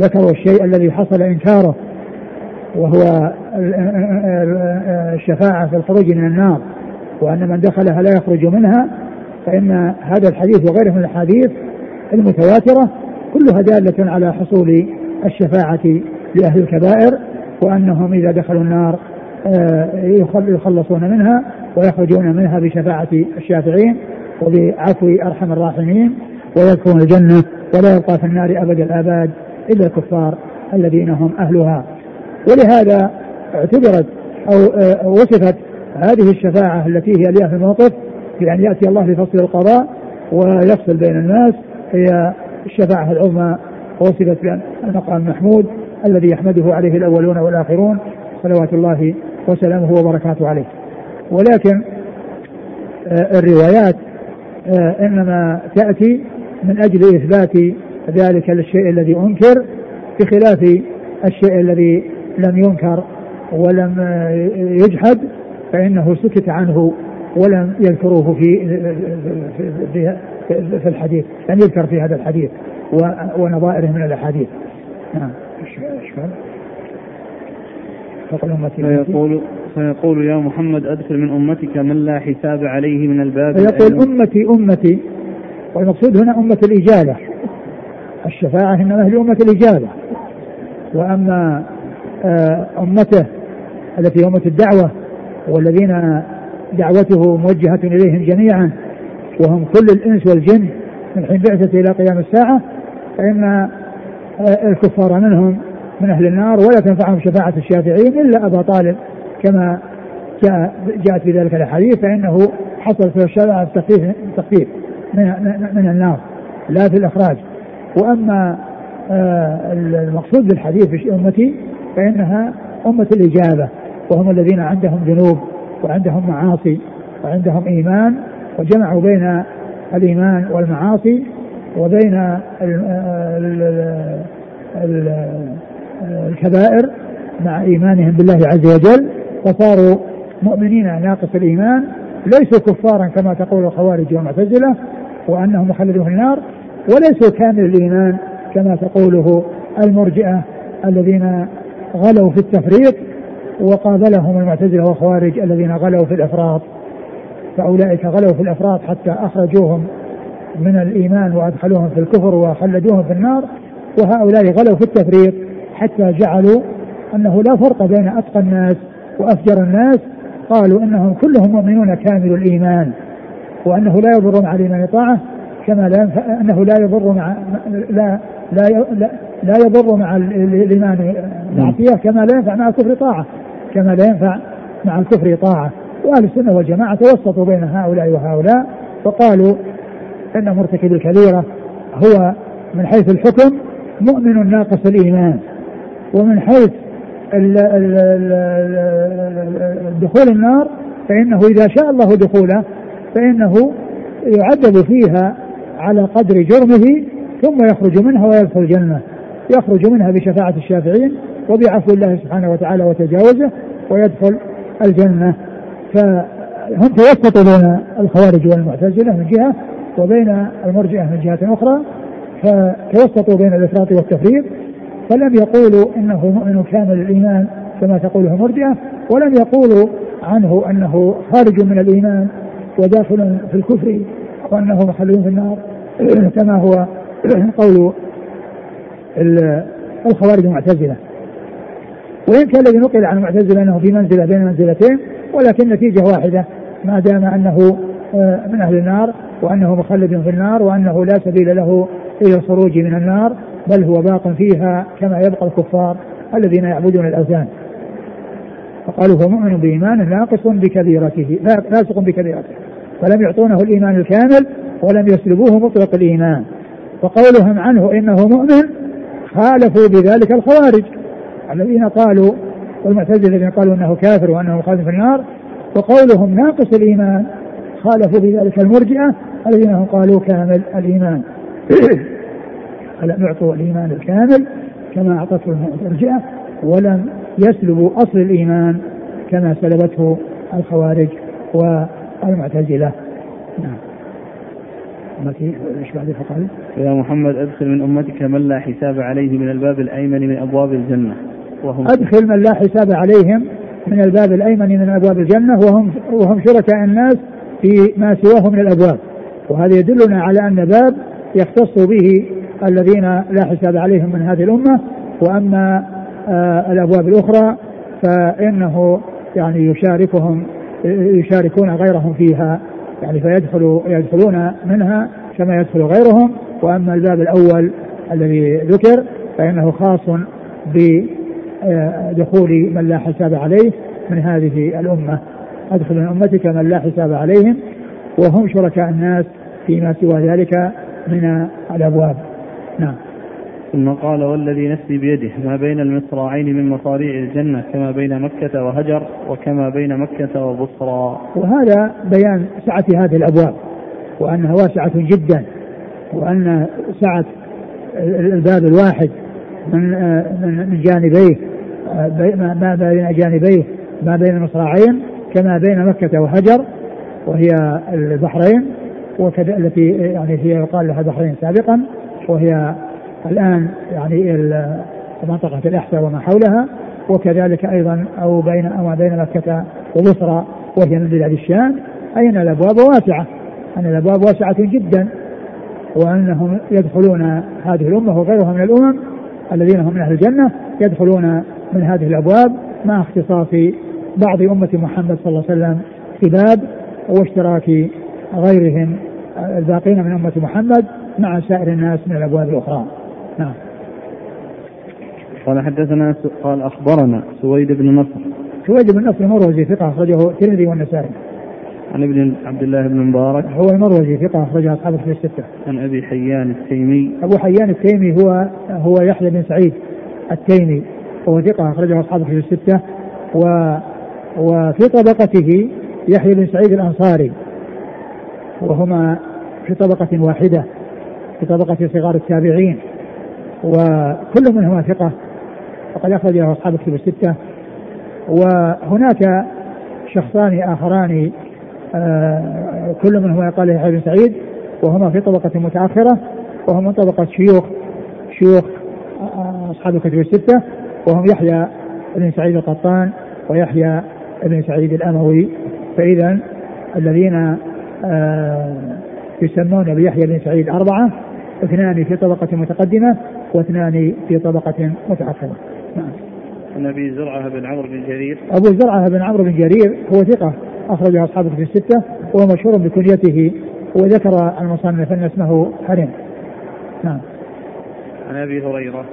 ذكروا الشيء الذي حصل إنكاره. وهو الشفاعة في الخروج من النار وأن من دخلها لا يخرج منها فإن هذا الحديث وغيره من الأحاديث المتواترة كلها دالة على حصول الشفاعة لأهل الكبائر وأنهم إذا دخلوا النار آه، يخلصون منها ويخرجون منها بشفاعة الشافعين وبعفو أرحم الراحمين ويدخلون الجنة ولا يبقى في النار أبد الآباد إلا الكفار الذين هم أهلها. ولهذا اعتبرت أو آه، وصفت هذه الشفاعة التي هي لها في الموقف بأن يأتي الله لفصل القضاء ويفصل بين الناس هي الشفاعة العظمى وصفت بأن المقام محمود الذي يحمده عليه الأولون والآخرون صلوات الله وسلامه وبركاته عليه. ولكن آه، الروايات آه، إنما تأتي من أجل إثبات ذلك الشيء الذي أنكر بخلاف الشيء الذي لم ينكر ولم يجحد فإنه سكت عنه ولم يذكروه في في, في الحديث لم يذكر في هذا الحديث ونظائره من الأحاديث. نعم. إيش قال؟ فيقول فيقول يا محمد أدخل من أمتك من لا حساب عليه من الباب فيقول أمتي أمتي. والمقصود هنا أمة الإجابة الشفاعة إنما هي أمة الإجابة وأما آه، أمته التي أمة الدعوة والذين دعوته موجهة إليهم جميعا وهم كل الإنس والجن من حين بعثة إلى قيام الساعة فإن آه، الكفار منهم من أهل النار ولا تنفعهم شفاعة الشافعين إلا أبا طالب كما جاء جاءت في ذلك الأحاديث فإنه حصل في الشفاعة التخفيف التخفيف من, من النار لا في الإخراج. وأما آه، المقصود بالحديث في أمتي فإنها أمة الإجابة وهم الذين عندهم ذنوب وعندهم معاصي وعندهم إيمان وجمعوا بين الإيمان والمعاصي وبين الكبائر مع إيمانهم بالله عز وجل. فصاروا مؤمنين ناقص الإيمان ليسوا كفارا كما تقول الخوارج والمعتزلة وأنهم مخلدون في النار وليسوا كامل الإيمان كما تقوله المرجئة الذين غلوا في التفريط وقابلهم المعتزلة والخوارج الذين غلوا في الإفراط فأولئك غلوا في الإفراط حتى أخرجوهم من الإيمان وأدخلوهم في الكفر وخلدوهم في النار وهؤلاء غلوا في التفريط حتى جعلوا أنه لا فرق بين أتقى الناس وأفجر الناس قالوا إنهم كلهم مؤمنون كامل الإيمان وأنه لا يضر مع الإيمان طاعة كما لا أنه لا يضر مع لا لا لا, لا يضر مع الإيمان معصية كما لا ينفع مع الكفر طاعة كما لا ينفع مع الكفر طاعة. وأهل السنة والجماعة توسطوا بين هؤلاء وهؤلاء وقالوا أن مرتكب الكبيرة هو من حيث الحكم مؤمن ناقص الإيمان. ومن حيث دخول النار فإنه إذا شاء الله دخوله فإنه يعذب فيها على قدر جرمه ثم يخرج منها ويدخل الجنة. يخرج منها بشفاعة الشافعين وبعفو الله سبحانه وتعالى وتجاوزه ويدخل الجنة. فهم توسطوا بين الخوارج والمعتزلة من جهة وبين المرجئة من جهة أخرى فتوسطوا بين الإفراط والتفريط. فلم يقولوا إنه مؤمن كامل الايمان كما تقوله المرجئة ولم يقولوا عنه إنه خارج من الإيمان وداخل في الكفر. وأنه مخلد في النار كما هو قول الخوارج المعتزلة. وإن كان الذي نقل عن المعتزلة أنه في منزلة بين منزلتين ولكن نتيجة واحدة ما دام أنه آه، من أهل النار وأنه مخلد في النار وأنه لا سبيل له إلى الخروج من النار بل هو باق فيها كما يبقى الكفار الذين يعبدون الأوثان. فقالوا هو مؤمن بإيمان ناقص بكبيرته فاسق بكبيرته. فلم يعطونه الإيمان الكامل ولم يسلبوه مطلق الإيمان. وقولهم عنه إنه مؤمن خالفوا بذلك الخوارج. الذين قالوا والمعتزلة الذين قالوا إنه كافر وأنه مخالف في النار وقولهم ناقص الإيمان خالفوا بذلك المرجئة الذين هم قالوا كامل الإيمان. فلم يعطوا الإيمان الكامل؟ كما أعطته المرجئة ولم يسلبوا أصل الإيمان كما سلبته الخوارج والمعتزلة نعم. إيش بعد فقال؟ يا محمد أدخل من أمتك من لا حساب عليه من الباب الأيمن من أبواب الجنة وهم أدخل من لا حساب عليهم من الباب الأيمن من أبواب الجنة وهم وهم شركاء الناس في ما سواه من الأبواب. وهذا يدلنا على أن باب يختص به الذين لا حساب عليهم من هذه الأمة. وأما آه الأبواب الأخرى فإنه يعني يشاركهم يشاركون غيرهم فيها. يعني فيدخل يدخلون منها كما يدخل غيرهم. وأما الباب الأول الذي ذكر فإنه خاص بدخول من لا حساب عليه من هذه الأمة. أدخل من أمتك من لا حساب عليهم وهم شركاء الناس فيما سوى ذلك من الأبواب. نعم. ثم قال والذي نفسي بيده ما بين المصراعين من مصاريع الجنة كما بين مكة وهجر وكما بين مكة وبصرى. وهذا بيان سعة هذه الأبواب وأنها واسعة جدا وأن سعة الباب الواحد من من جانبيه ما بين جانبيه ما بين المصراعين كما بين مكة وهجر وهي البحرين وكذا التي يعني هي يقال لها البحرين سابقا وهي الآن يعني منطقة الإحساء وما حولها وكذلك أيضا أو بين أو بين مكة وبصرى وهي من بلاد الشام أي أن الأبواب؟ واسعة. أن الأبواب واسعة جدا وأنهم يدخلون هذه الأمة وغيرها من الأمم الذين هم من أهل الجنة يدخلون من هذه الأبواب مع اختصاص بعض أمة محمد صلى الله عليه وسلم في باب واشتراك غيرهم الباقين من أمة محمد مع سائر الناس من الأبواب الأخرى. نعم. قال حدثنا قال أخبرنا سويد بن نصر. سويد بن نصر مروزي ثقة أخرجه الترمذي والنسائي. عن ابن عبد الله بن مبارك. هو المروزي ثقة أخرجها أصحاب في الستة. عن أبي حيان التيمي. أبو حيان التيمي هو هو يحيى بن سعيد التيمي. وهو ثقة أخرجه أصحاب في الستة. و وفي طبقته يحيى بن سعيد الأنصاري. وهما في طبقة واحدة في طبقة صغار التابعين. وكل منهما ثقة وقد أخرج له أصحاب الكتب الستة. وهناك شخصان آخران آه كل منهما يقال يحيى بن سعيد وهما في طبقة متأخرة وهم من طبقة شيوخ شيوخ آه، أصحاب الكتب الستة وهم يحيى بن سعيد القطان ويحيى بن سعيد الأموي. فإذا الذين آه يسمون بيحيى بن سعيد أربعة اثنان في طبقة متقدمة واثنان في طبقة متأخرة نعم. عن أبي زرعة بن عمرو بن جرير. أبو زرعة بن عمرو بن جرير هو ثقة اخرجه أصحابه في الستة وهو مشهور بكنيته وذكر المصنف أن اسمه حرم. نعم. عن أبي هريرة.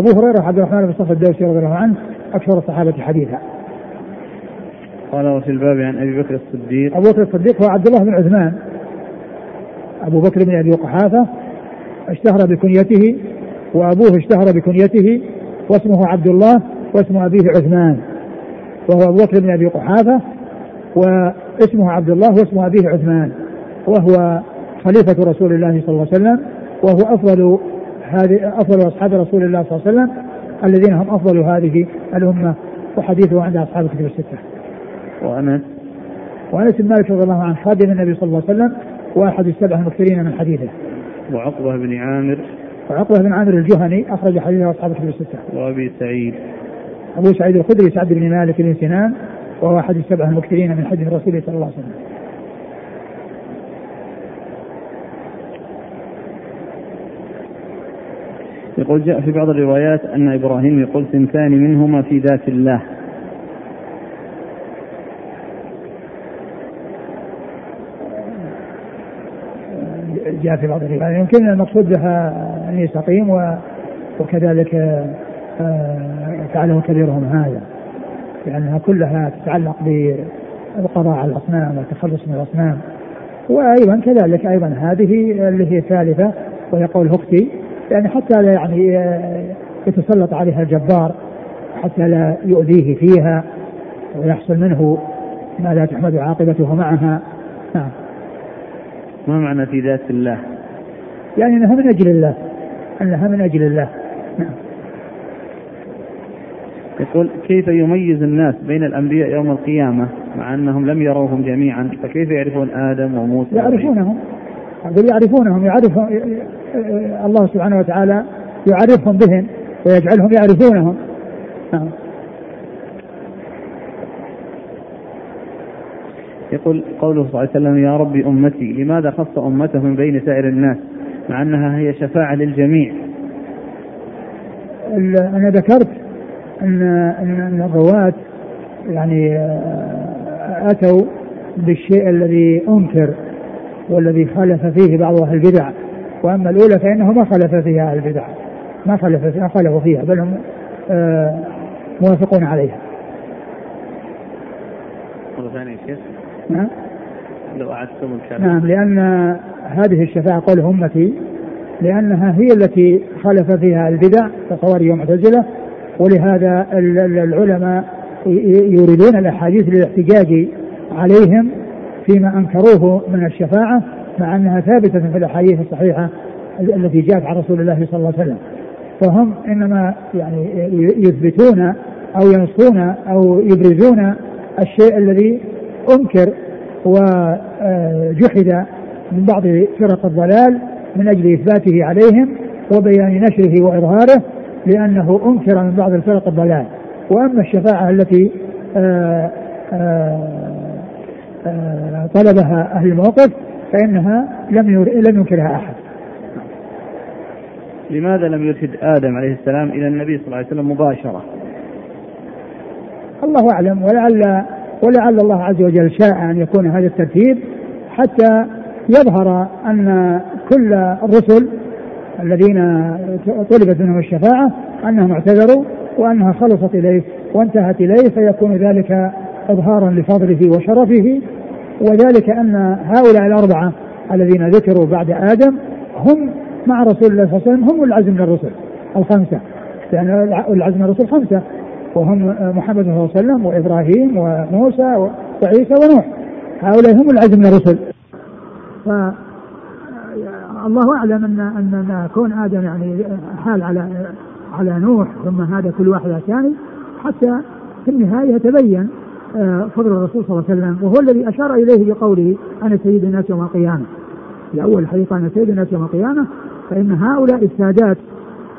أبو هريرة عبد الرحمن بن صخر الدوسي رضي الله عنه أكثر الصحابة حديثا. قال وفي الباب عن أبي بكر الصديق. أبو بكر الصديق هو عبد الله بن عثمان. أبو بكر بن أبي قحافه اشتهر بكنيته وأبوه اشتهر بكنيته واسمه عبد الله واسم أبيه عثمان وهو أبو بكر بن أبي قحافة واسمه عبد الله واسم أبيه عثمان وهو خليفة رسول الله صلى الله عليه وسلم وهو أفضل هذه أفضل أصحاب رسول الله صلى الله عليه وسلم الذين هم أفضل هذه الأمة وحديثه عند أصحاب الكتب الستة. وانس وأنس بن مالك رضي الله عنه خادم النبي صلى الله عليه وسلم وأحد السبع المكثرين من حديثه. وعقبة بن عامر وعقبه بن عامر الجهني أخرج حديثه أصحاب الكتب الستة. وأبي سعيد أبو سعيد الخدري سعد بن مالك بن سنان وهو أحد السبعة المكثرين من حديث الرسول صلى الله عليه وسلم. يقول جاء في بعض الروايات أن إبراهيم يقول ثنتان منهما في ذات الله جاء في بعض الروايات. يمكن المقصود بها أن يستقيم وكذلك آه، فعله كبيرهم هذا. لأنها كلها تتعلق بالقضاء على الأصنام والتخلص من الأصنام. وأيضا كذلك أيضا هذه اللي هي الثالثة وهي قول هختي يعني حتى لا يعني آه، يتسلط عليها الجبار حتى لا يؤذيه فيها ويحصل منه ما لا تحمد عاقبته معها. نعم. ما معنى في ذات الله؟ يعني أنها من أجل الله. أنها من أجل الله. نعم. يقول كيف يميز الناس بين الأنبياء يوم القيامة مع أنهم لم يروهم جميعا؟ فكيف يعرفون آدم وموسى؟ يعرفونهم. أقول يعرفونهم. يعرفهم الله سبحانه وتعالى يعرفهم بهم ويجعلهم يعرفونهم. نعم. يقول قوله صلى الله عليه وسلم يا رب أمتي لماذا خص أمته من بين سائر الناس مع أنها هي شفاعة للجميع أنا ذكرت أن أن الرواة يعني آه، أتوا بالشيء الذي أنكر والذي خالف فيه بعض أهل البدع وأما الأولى فإنه ما خالف فيها أهل البدع ما خالف فيها خالفوا فيها بل هم آه، موافقون عليها. مرة ثانية كيف؟ نعم. لو أعدتم الكلام. نعم لأن هذه الشفاعة قول أمتي لأنها هي التي خالف فيها البدع كخوارج ومعتزلة ولهذا العلماء يريدون الأحاديث للاحتجاج عليهم فيما أنكروه من الشفاعة مع أنها ثابتة في الأحاديث الصحيحة التي جاءت عن رسول الله صلى الله عليه وسلم فهم إنما يعني يثبتون أو ينصون أو يبرزون الشيء الذي أنكر وجحد من بعض فرق الضلال من أجل إثباته عليهم وبيان نشره وإظهاره لأنه أنكر من بعض الفرق الضلال وأما الشفاعة التي آآ آآ آآ طلبها أهل الموقف فإنها لم لم ينكرها أحد. لماذا لم يرشد آدم عليه السلام إلى النبي صلى الله عليه وسلم مباشرة؟ الله أعلم ولعل ولعل الله عز وجل شاء أن يكون هذا الترتيب حتى يظهر أن كل الرسل الذين طلبت منهم الشفاعة أنهم اعتذروا وأنها خلصت إليه وانتهت إليه فيكون ذلك إظهارا لفضله وشرفه. وذلك أن هؤلاء الأربعة الذين ذكروا بعد آدم هم مع رسول الله صلى الله عليه وسلم هم العزم من الرسل الخمسة لأن العزم من الرسل خمسة. وهم محمد صلى الله عليه وسلم وإبراهيم وموسى وعيسى ونوح. هؤلاء هم العزم من الرسل. ف الله أعلم ان ان كون آدم يعني حال على على نوح ثم هذا كل واحد ثاني حتى في النهاية يتبين آه، فضل الرسول صلى الله عليه وسلم وهو الذي أشار إليه بقوله أنا سيد الناس يوم القيامة. في أول الحديث أنا سيد الناس يوم القيامة. فإن هؤلاء السادات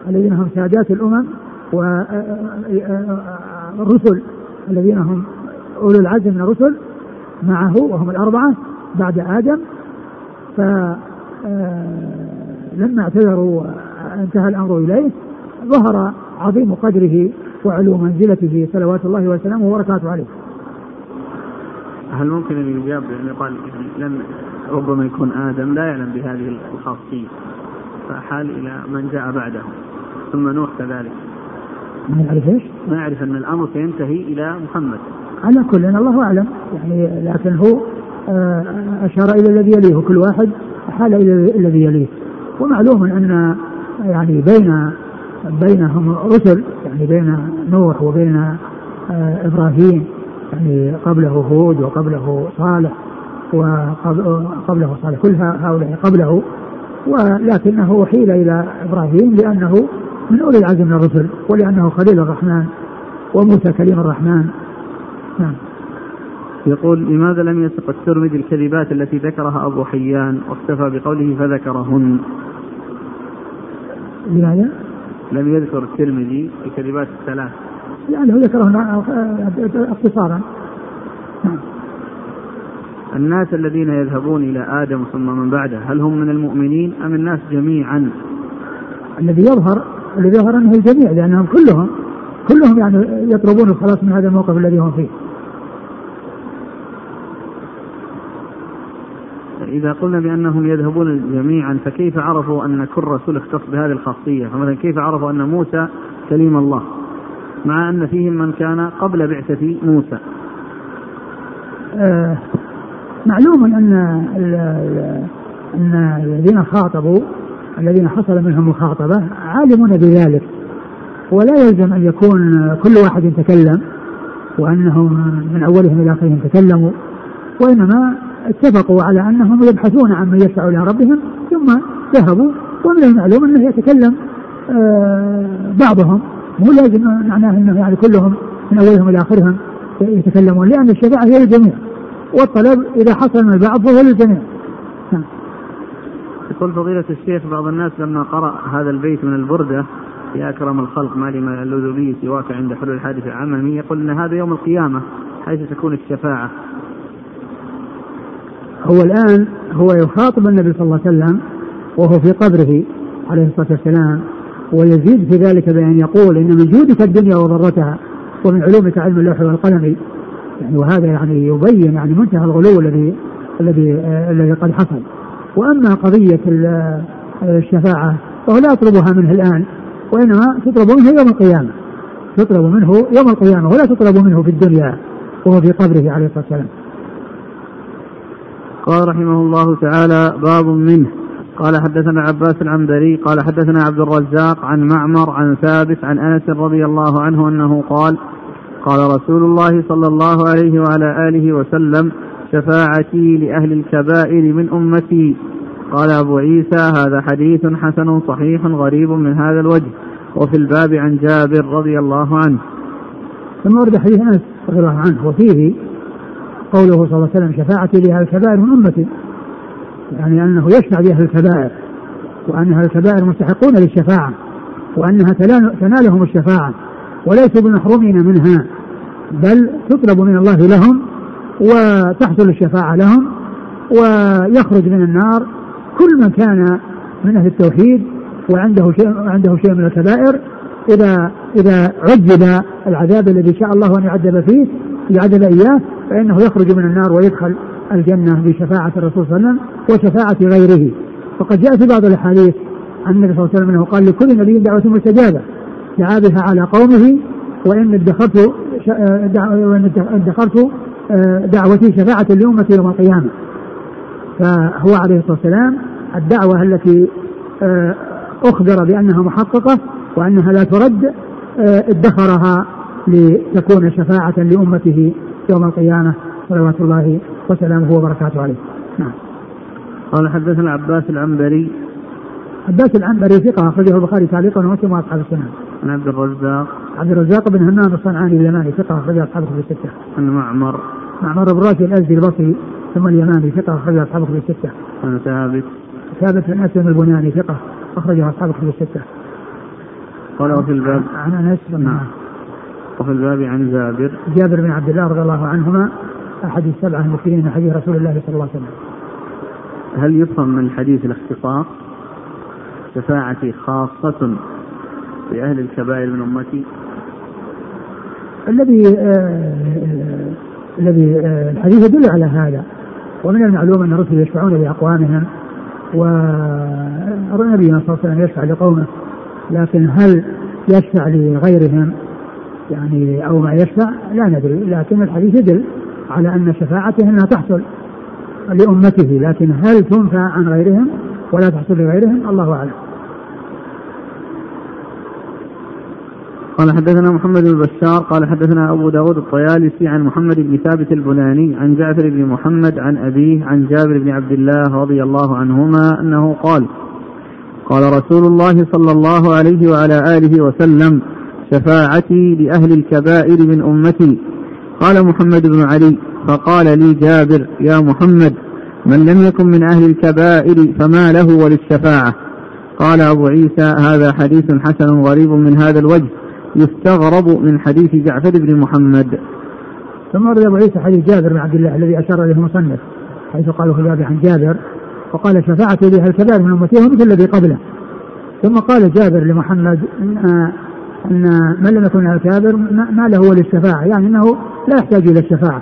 الذين هم سادات الأمم والرسل آه، آه، الذين هم أولو العزم من الرسل معه وهم الأربعة بعد آدم ف لما اعتذروا وانتهى الأمر إليه ظهر عظيم قدره وعلو منزلته صلوات الله وسلامه وبركاته عليه. هل ممكن أن يجاب بأن يقال لم ربما يكون آدم لا يعلم بهذه الخاصية فحال إلى من جاء بعده ثم نوح كذلك. ما يعرف إيش؟ ما يعرف أن الأمر سينتهي إلى محمد. على كل الله أعلم يعني لكن هو آه، أشار إلى الذي يليه كل واحد حال إلى الذي يليه ومعلوم أن يعني بين بينهم رسل يعني بين نوح وبين آه، إبراهيم يعني قبله هود وقبله صالح وقبله صالح كل هؤلاء قبله ولكنه حيل إلى إبراهيم لأنه من اولي العزم من الرسل ولأنه خليل الرحمن وموسى كليم الرحمن. نعم. يقول لماذا لم يسق الترمذي الكذبات التي ذكرها أبو حيان واكتفى بقوله فذكرهن؟ لماذا؟ لم يذكر الترمذي الكذبات الثلاث. لأنه ذكرهن اختصارا. نعم. الناس الذين يذهبون إلى آدم ثم من بعده هل هم من المؤمنين أم الناس جميعا؟ الذي يظهر الذي يظهر أنه الجميع لأنهم كلهم كلهم يعني يطلبون الخلاص من هذا الموقف الذي هم فيه. إذا قلنا بأنهم يذهبون جميعا فكيف عرفوا أن كل رسول اختص بهذه الخاصية؟ فمثلا كيف عرفوا أن موسى كليم الله؟ مع أن فيهم من كان قبل بعثة موسى. آه معلوم أن أن الذين خاطبوا الذين حصل منهم مخاطبة عالمون بذلك ولا يلزم أن يكون كل واحد تكلم وأنهم من أولهم إلى آخرهم تكلموا وإنما اتفقوا على أنهم يبحثون عن من يشفع إلى ربهم ثم ذهبوا ومن المعلوم أنه يتكلم آه، بعضهم مو لازم معناه إنه يعني كلهم من أولهم إلى آخرهم يتكلمون لأن الشفاعه هي للجميع والطلب إذا حصل من البعض فهو للجميع. يقول فضيلة الشيخ بعض الناس لما قرأ هذا البيت من البردة يا أكرم الخلق ما لما اللذوذي سواك عند حلول الحادث العممي يقول أن هذا يوم القيامة حيث تكون الشفاعة. هو الآن هو يخاطب النبي صلى الله عليه وسلم وهو في قبره عليه الصلاة والسلام ويزيد في ذلك بأن يقول إن من جودك الدنيا وضرتها ومن علومك علم اللوح والقلم. يعني وهذا يعني يبين يعني منتهى الغلو الذي الذي الذي قد حصل. وأما قضية الشفاعة فهو لا يطلبها منه الآن وإنما تطلب منه يوم القيامة. تطلب منه يوم القيامة ولا تطلب منه في الدنيا وهو في قبره عليه الصلاة والسلام. قال رحمه الله تعالى باب منه. قال حدثنا عباس العنبري قال حدثنا عبد الرزاق عن معمر عن ثابت عن أنس رضي الله عنه أنه قال قال رسول الله صلى الله عليه وعلى آله وسلم شفاعتي لأهل الكبائر من أمتي. قال أبو عيسى هذا حديث حسن صحيح غريب من هذا الوجه. وفي الباب عن جابر رضي الله عنه. ثم ورد حديث أنس رضي الله عنه وفيه قوله صلى الله عليه وسلم شفاعتي لأهل الكبائر من أمتي. يعني أنه يشفع لأهل الكبائر وأن أهل الكبائر مستحقون للشفاعة وأنها تنالهم الشفاعة وليسوا بمحرومين منها بل تطلب من الله لهم وتحصل الشفاعة لهم ويخرج من النار. كل من كان من أهل التوحيد وعنده شيء عنده شيء من الكبائر إذا إذا عذب العذاب الذي شاء الله أن يعذب فيه يعذب إياه فإنه يخرج من النار ويدخل الجنة بشفاعة الرسول صلى الله عليه وسلم وشفاعة غيره. وقد جاء في بعض الأحاديث عن النبي صلى الله عليه وسلم أنه قال لكل نبي دعوة مستجابة دعا بها على قومه وإن ادخرت وإن ادخرت دعوتي شفاعة لأمتي يوم القيامة. فهو عليه الصلاة والسلام الدعوة التي آه، أخبر بأنها محققة وأنها لا ترد آه، ادخرها لتكون شفاعة لأمته يوم القيامة. صلوات الله وسلامه وبركاته عليه. نعم. قال حدثنا عباس العنبري. عباس العنبري ثقة أخرجه البخاري تعليقا ومسلم وأصحاب السنة. عن عبد الرزاق. عبد الرزاق بن همام الصنعاني اليماني ثقة أخرجه أصحاب كتب الستة. عن معمر. معمر بن راشد الأزدي البصري ثم اليماني ثقة أخرجه أصحاب كتب الستة. عن ثابت. ثابت بن أسلم البناني ثقة أخرجه أصحاب كتب الستة. قال وفي الباب. عن أنس نعم. وفي الباب عن جابر. جابر بن عبد الله رضي الله عنهما أحد السبعة المكثرين من حديث رسول الله صلى الله عليه وسلم. هل يفهم من الحديث الاختصاص؟ شفاعتي خاصة بأهل الكبائر من أمتي. الذي آه الذي آه الحديث يدل على هذا. ومن المعلوم أن الرسل يشفعون لأقوامهم ونبينا صلى الله عليه وسلم يشفع لقومه لكن هل يشفع لغيرهم؟ يعني أو ما يشفع؟ لا ندري لكن الحديث يدل على أن شفاعته أنها تحصل لأمته لكن هل تنفع عن غيرهم ولا تحصل لغيرهم؟ الله أعلم. قال حدثنا محمد بن بشار قال حدثنا أبو داود الطيالسي عن محمد بن ثابت البناني عن جعفر بن محمد عن أبيه عن جابر بن عبد الله رضي الله عنهما أنه قال قال رسول الله صلى الله عليه وعلى آله وسلم شفاعتي لأهل الكبائر من أمتي. قال محمد بن علي فقال لي جابر يا محمد من لم يكن من أهل الكبائر فما له وللشفاعة؟ قال أبو عيسى هذا حديث حسن غريب من هذا الوجه. يستغرب من حديث جعفر بن محمد. ثم ورد أبو عيسى حديث جابر بن عبد الله الذي أشار إليه المصنف حيث قالوا في الباب عن جابر وقال شفاعة لها الكبائر من امته مثل الذي قبله. ثم قال جابر لمحمد ان إن من لم يكن الكابر ما له هو للشفاعه يعني إنه لا يحتاج إلى الشفاعة.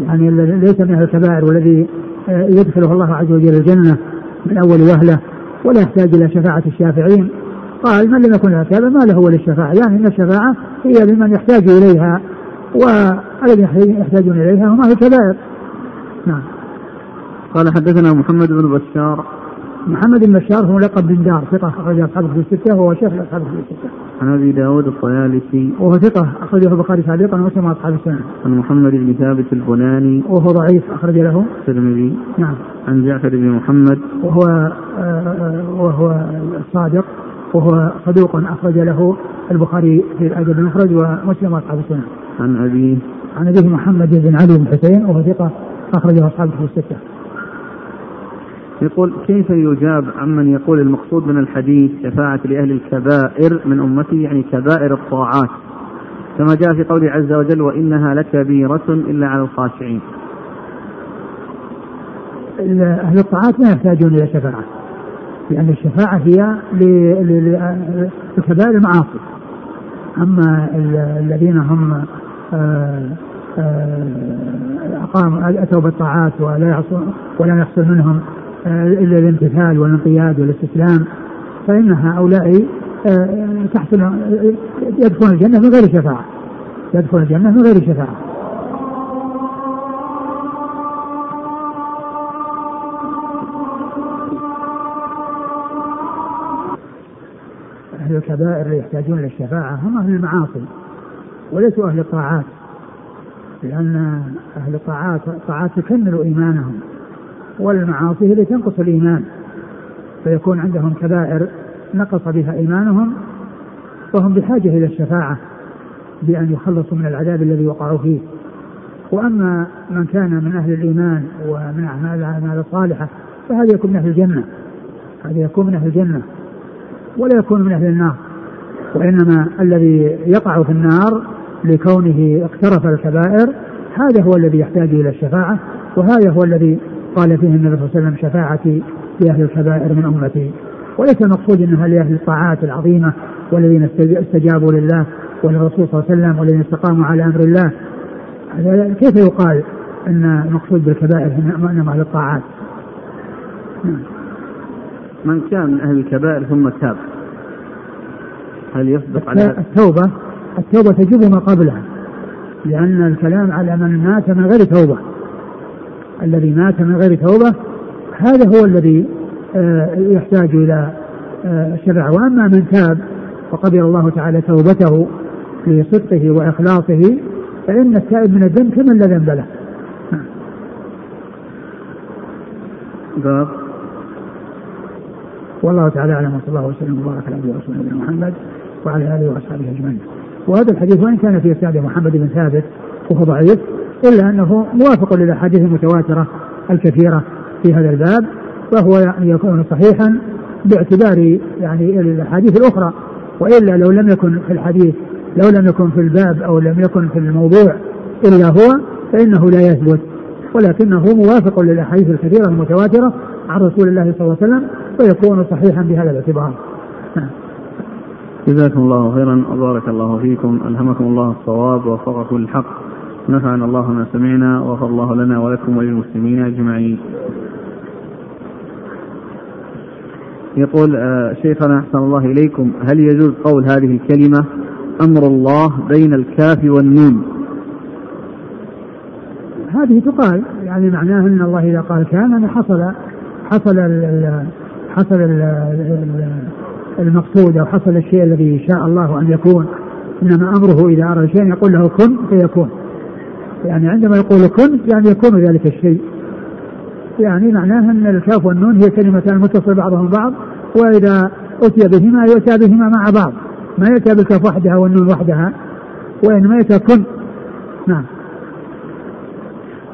يعني ليس من الكبائر والذي يدخله الله عز وجل الجنة من أول وهلة ولا يحتاج إلى شفاعة الشافعين. قال من لم يكن الكابر ما له هو للشفاعه يعني إن الشفاعة هي لمن يحتاج إليها والذين يحتاجون إليها هم أهل الكبائر نعم. قال حدثنا محمد بن بشار. محمد بن بشار هو لقب بن دار ثقة أخرج أصحابه في الستة وهو شيخ أصحابه في الستة. عن أبي داود الطيالسي. وهو ثقة أخرجه البخاري تعليقا ومسلم أصحاب السنة. عن محمد بن ثابت البناني. وهو ضعيف أخرج له. الترمذي. نعم. عن جعفر بن محمد. وهو آه وهو الصادق. وهو صدوق أخرج له البخاري في الأدب المخرج ومسلم وأصحاب السنة. عن أبيه عن أبيه محمد بن علي بن حسين وهو ثقة أخرجه أصحابه في الستة. يقول كيف يجاب عمن يقول المقصود من الحديث شفاعة لأهل الكبائر من أمتي يعني كبائر الطاعات كما جاء في قوله عز وجل وإنها لكبيرة إلا على الخاشعين أهل الطاعات ما يحتاجون إلى شفاعة لأن الشفاعة هي لكبائر المعاصي. أما الذين هم أقاموا أتوا بالطاعات ولا ولا يحصل منهم إلا الامتثال والانقياد والاستسلام فإن هؤلاء تحصل يدخلون الجنة من غير شفاعة. يدخل الجنة من غير شفاعة. أهل الكبائر اللي يحتاجون إلى الشفاعة هم أهل المعاصي وليسوا أهل الطاعات لأن أهل الطاعات الطاعات تكمل إيمانهم والمعاصي هي التي تنقص الإيمان فيكون عندهم كبائر نقص بها إيمانهم وهم بحاجة إلى الشفاعة بأن يخلصوا من العذاب الذي وقعوا فيه. وأما من كان من أهل الإيمان ومن أعمال الصالحة فهذا يكون من أهل الجنة هذا يكون من أهل الجنة. ولا يكون من أهل النار وإنما الذي يقع في النار لكونه اقترف الكبائر هذا هو الذي يحتاج إلى الشفاعة وهذا هو الذي قال فيه النبي صلى الله عليه وسلم شفاعتي لأهل الكبائر من أمتي. وليس المقصود أنها لأهل الطاعات العظيمة والذين استجابوا لله وللرسول صلى الله عليه وسلم والذين استقاموا على أمر الله. كيف يقال أن المقصود بالكبائر إنما أهل الطاعات؟ نعم. من كان من أهل الكبائر ثم تاب. هل يصدق على التوبة التوبة تجب ما قبلها لأن الكلام على من مات من غير توبة. الذي مات من غير توبة هذا هو الذي آه، يحتاج إلى آه، وأما من تاب وقبل الله تعالى توبته لصدقه وإخلاصه فإن التائب من الذنب كمن لا ذنب له. باب والله تعالى أعلم وصلى الله وسلم وبارك على نبينا ورسوله محمد وعلى آله وأصحابه أجمعين. وهذا الحديث وإن كان في إسناد محمد بن ثابت وهو ضعيف إلا أنه موافق للأحاديث المتواترة الكثيرة في هذا الباب فهو يعني يكون صحيحا باعتبار يعني الأحاديث الأخرى وإلا لو لم يكن في الحديث لو لم يكن في الباب أو لم يكن في الموضوع إلا هو فإنه لا يثبت ولكنه موافق للأحاديث الكثيرة المتواترة عن رسول الله صلى الله عليه وسلم فيكون صحيحا بهذا الاعتبار. نعم. جزاكم الله خيرا وبارك الله فيكم ألهمكم الله الصواب ووفقكم للحق نفعنا الله ما سمعنا وغفر الله لنا ولكم وللمسلمين أجمعين يقول آه، شيخنا أحسن الله إليكم هل يجوز قول هذه الكلمة أمر الله بين الكاف والنون هذه تقال يعني معناه أن الله إذا قال كان حصل حصل ال حصل ال المقصود أو حصل الشيء الذي شاء الله أن يكون إنما أمره إذا أراد شيئا يقول له كن فيكون. يعني عندما يقول كن يعني يكون ذلك الشيء. يعني معناه أن الكاف والنون هي كلمتان متصل بعضهم بعض وإذا أتي بهما يؤتى بهما مع بعض. ما يأتى بالكاف وحدها والنون وحدها وإنما يأتى كن. نعم.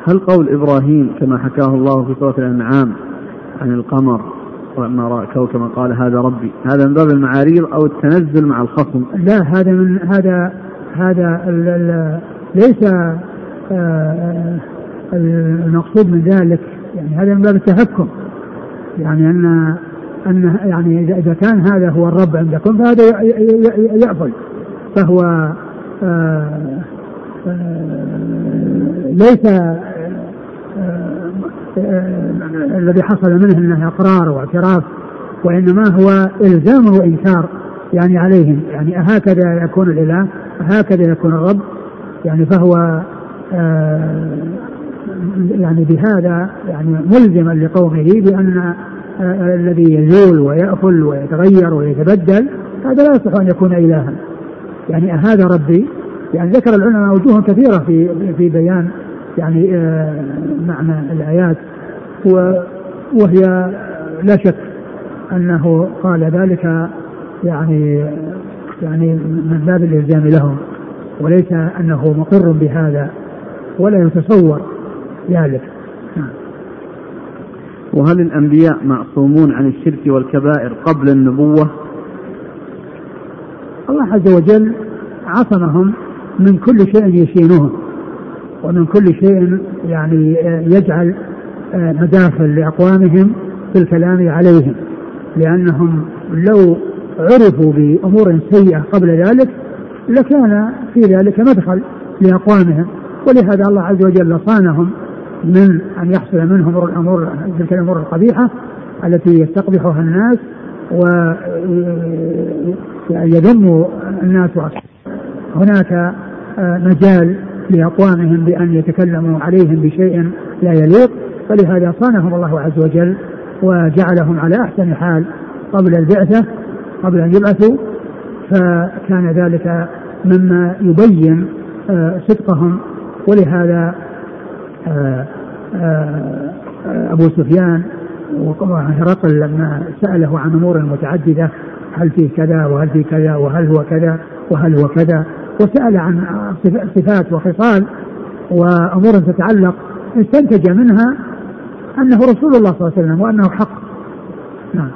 هل قول إبراهيم كما حكاه الله في سورة الأنعام عن القمر ولما رأى كوكبا قال هذا ربي. هذا من باب المعاريض أو التنزل مع الخصم. لا هذا من هذا هذا ال ال ليس آه، آه، المقصود من ذلك. يعني هذا من باب التهكم. يعني ان ان يعني اذا كان هذا هو الرب عندكم فهذا يأفل فهو آه، ليس الذي حصل منه انه اقرار واعتراف وإنما هو إلزام وإنكار يعني عليهم. يعني هكذا يكون الإله هكذا يكون الرب. يعني فهو آه، يعني بهذا يعني ملزما لقومه بأن آه، الذي يزول ويأكل ويتغير ويتبدل هذا لا يصح أن يكون إلها. يعني هذا ربي يعني ذكر العلماء وجوه كثيرة في في بيان يعني آه، معنى الآيات وهي لا شك أنه قال ذلك يعني يعني من باب الإلزام لهم وليس أنه مقر بهذا ولا يتصور ذلك نعم. وهل الأنبياء معصومون عن الشرك والكبائر قبل النبوة؟ الله عز وجل عصمهم من كل شيء يشينهم ومن كل شيء يعني يجعل مداخل لأقوامهم في الكلام عليهم لأنهم لو عرفوا بأمور سيئة قبل ذلك لكان في ذلك مدخل لأقوامهم. ولهذا الله عز وجل صانهم من أن يحصل منهم الأمور تلك الأمور القبيحة التي يستقبحها الناس ويذم الناس. هناك مجال لأقوامهم بأن يتكلموا عليهم بشيء لا يليق فلهذا صانهم الله عز وجل وجعلهم على أحسن حال قبل البعثة قبل أن يبعثوا. فكان ذلك مما يبين آه، صدقهم. ولهذا آه، آه، أبو سفيان وهرقل لما سأله عن أمور متعددة هل فيه كذا وهل فيه كذا وهل هو كذا وهل هو كذا وسأل عن صفات وخصال وأمور تتعلق استنتج منها أنه رسول الله صلى الله عليه وسلم وأنه حق. نعم.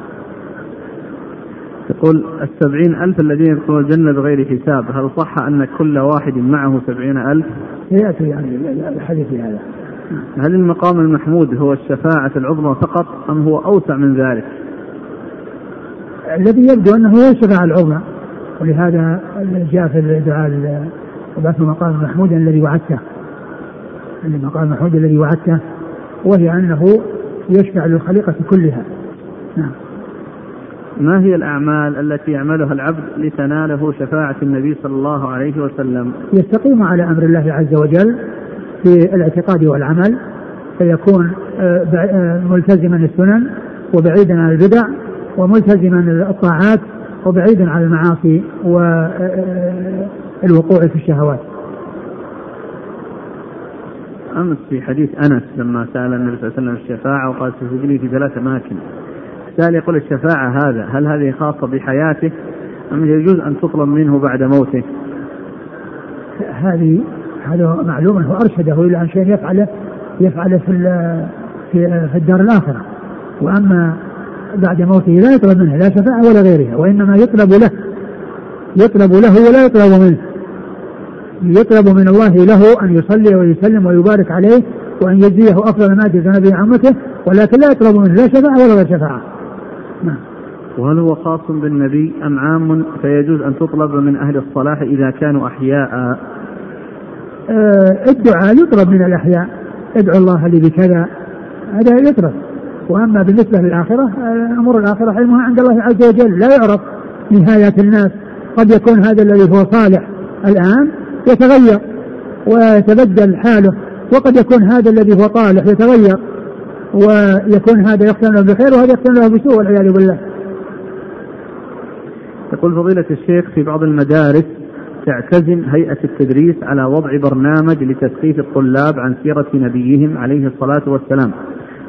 يقول السبعين ألف الذين يدخلون الجنة بغير حساب هل صح أن كل واحد معه سبعين ألف؟ يأتي يعني الحديث هذا. هل المقام المحمود هو الشفاعة العظمى فقط أم هو أوسع من ذلك؟ الذي يبدو أنه هو الشفاعة العظمى. ولهذا جاء في الدعاء وبعث المقام المحمود الذي وعدته. المقام المحمود الذي وعدته وهي أنه يشفع للخليقة كلها. نعم. ما هي الأعمال التي يعملها العبد لتناله شفاعة النبي صلى الله عليه وسلم؟ يستقيم على أمر الله عز وجل في الاعتقاد والعمل فيكون آه، آه، ملتزما السنن وبعيدا عن البدع وملتزما الطاعات وبعيدا عن المعاصي والوقوع آه، في الشهوات. أمس في حديث أنس لما سأل النبي صلى الله عليه وسلم الشفاعة وقال تسجلي في ثلاث أماكن. سأل يقول الشفاعة هذا هل هذه خاصة بحياته؟ أم يجوز أن تطلب منه بعد موته؟ هذه هذا معلوم أنه أرشده إلى أن شيء يفعله يفعله في في في الدار الآخرة. وأما بعد موته لا يطلب منه لا شفاعة ولا غيرها وإنما يطلب له يطلب له ولا يطلب منه. يطلب من الله له أن يصلي ويسلم ويبارك عليه وأن يجزيه أفضل ما جزى نبي عمته ولكن لا يطلب منه لا شفاعة ولا غير شفاعة. نعم. وهل هو خاص بالنبي أم عام؟ فيجوز أن تطلب من أهل الصلاح إذا كانوا أحياء. آه الدعاء يطلب من الأحياء. ادعو الله لي بكذا. هذا يطلب. وأما بالنسبة للآخرة آه، أمور الآخرة علمها عند الله عز وجل لا يعرف نهاية الناس قد يكون هذا الذي هو صالح الآن يتغير ويتبدل حاله وقد يكون هذا الذي هو طالح يتغير ويكون هذا يختم له بخير وهذا يختم له بسوء والعياذ بالله. يقول فضيلة الشيخ في بعض المدارس تعتزم هيئة التدريس على وضع برنامج لتثقيف الطلاب عن سيرة نبيهم عليه الصلاة والسلام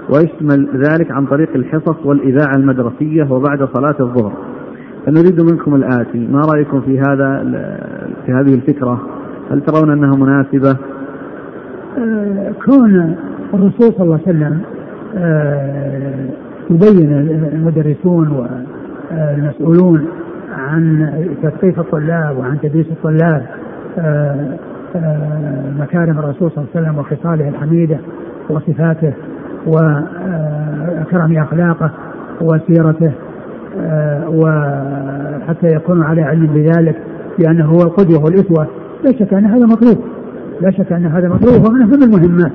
ويشمل ذلك عن طريق الحصص والإذاعة المدرسية وبعد صلاة الظهر. فنريد منكم الآتي ما رأيكم في هذا في هذه الفكرة؟ هل ترون أنها مناسبة؟ آه، كون الرسول صلى الله عليه وسلم آه، يبين المدرسون والمسؤولون عن تثقيف الطلاب وعن تدريس الطلاب آه، مكارم الرسول صلى الله عليه وسلم وخصاله الحميدة وصفاته. وكرم أخلاقه وسيرته وحتى يكونوا على علم بذلك لأنه هو القدوة والأسوة. لا شك أن هذا مطلوب. لا شك أن هذا مطلوب. ومن أهم المهمات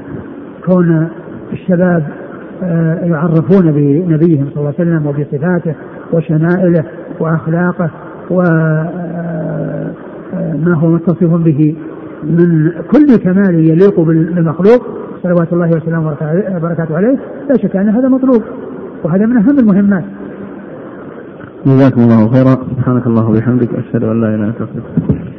كون الشباب آه، يعرفون بنبيهم صلى الله عليه وسلم وبصفاته وشمائله وأخلاقه وما آه، هو متصف به من كل كمال يليق بالمخلوق. صلوات الله وسلامه وبركاته عليه لا شك أن هذا مطلوب وهذا من أهم المهمات. جزاكم الله خيرا سبحانك الله وبحمدك أشهد أن لا إله إلا أنت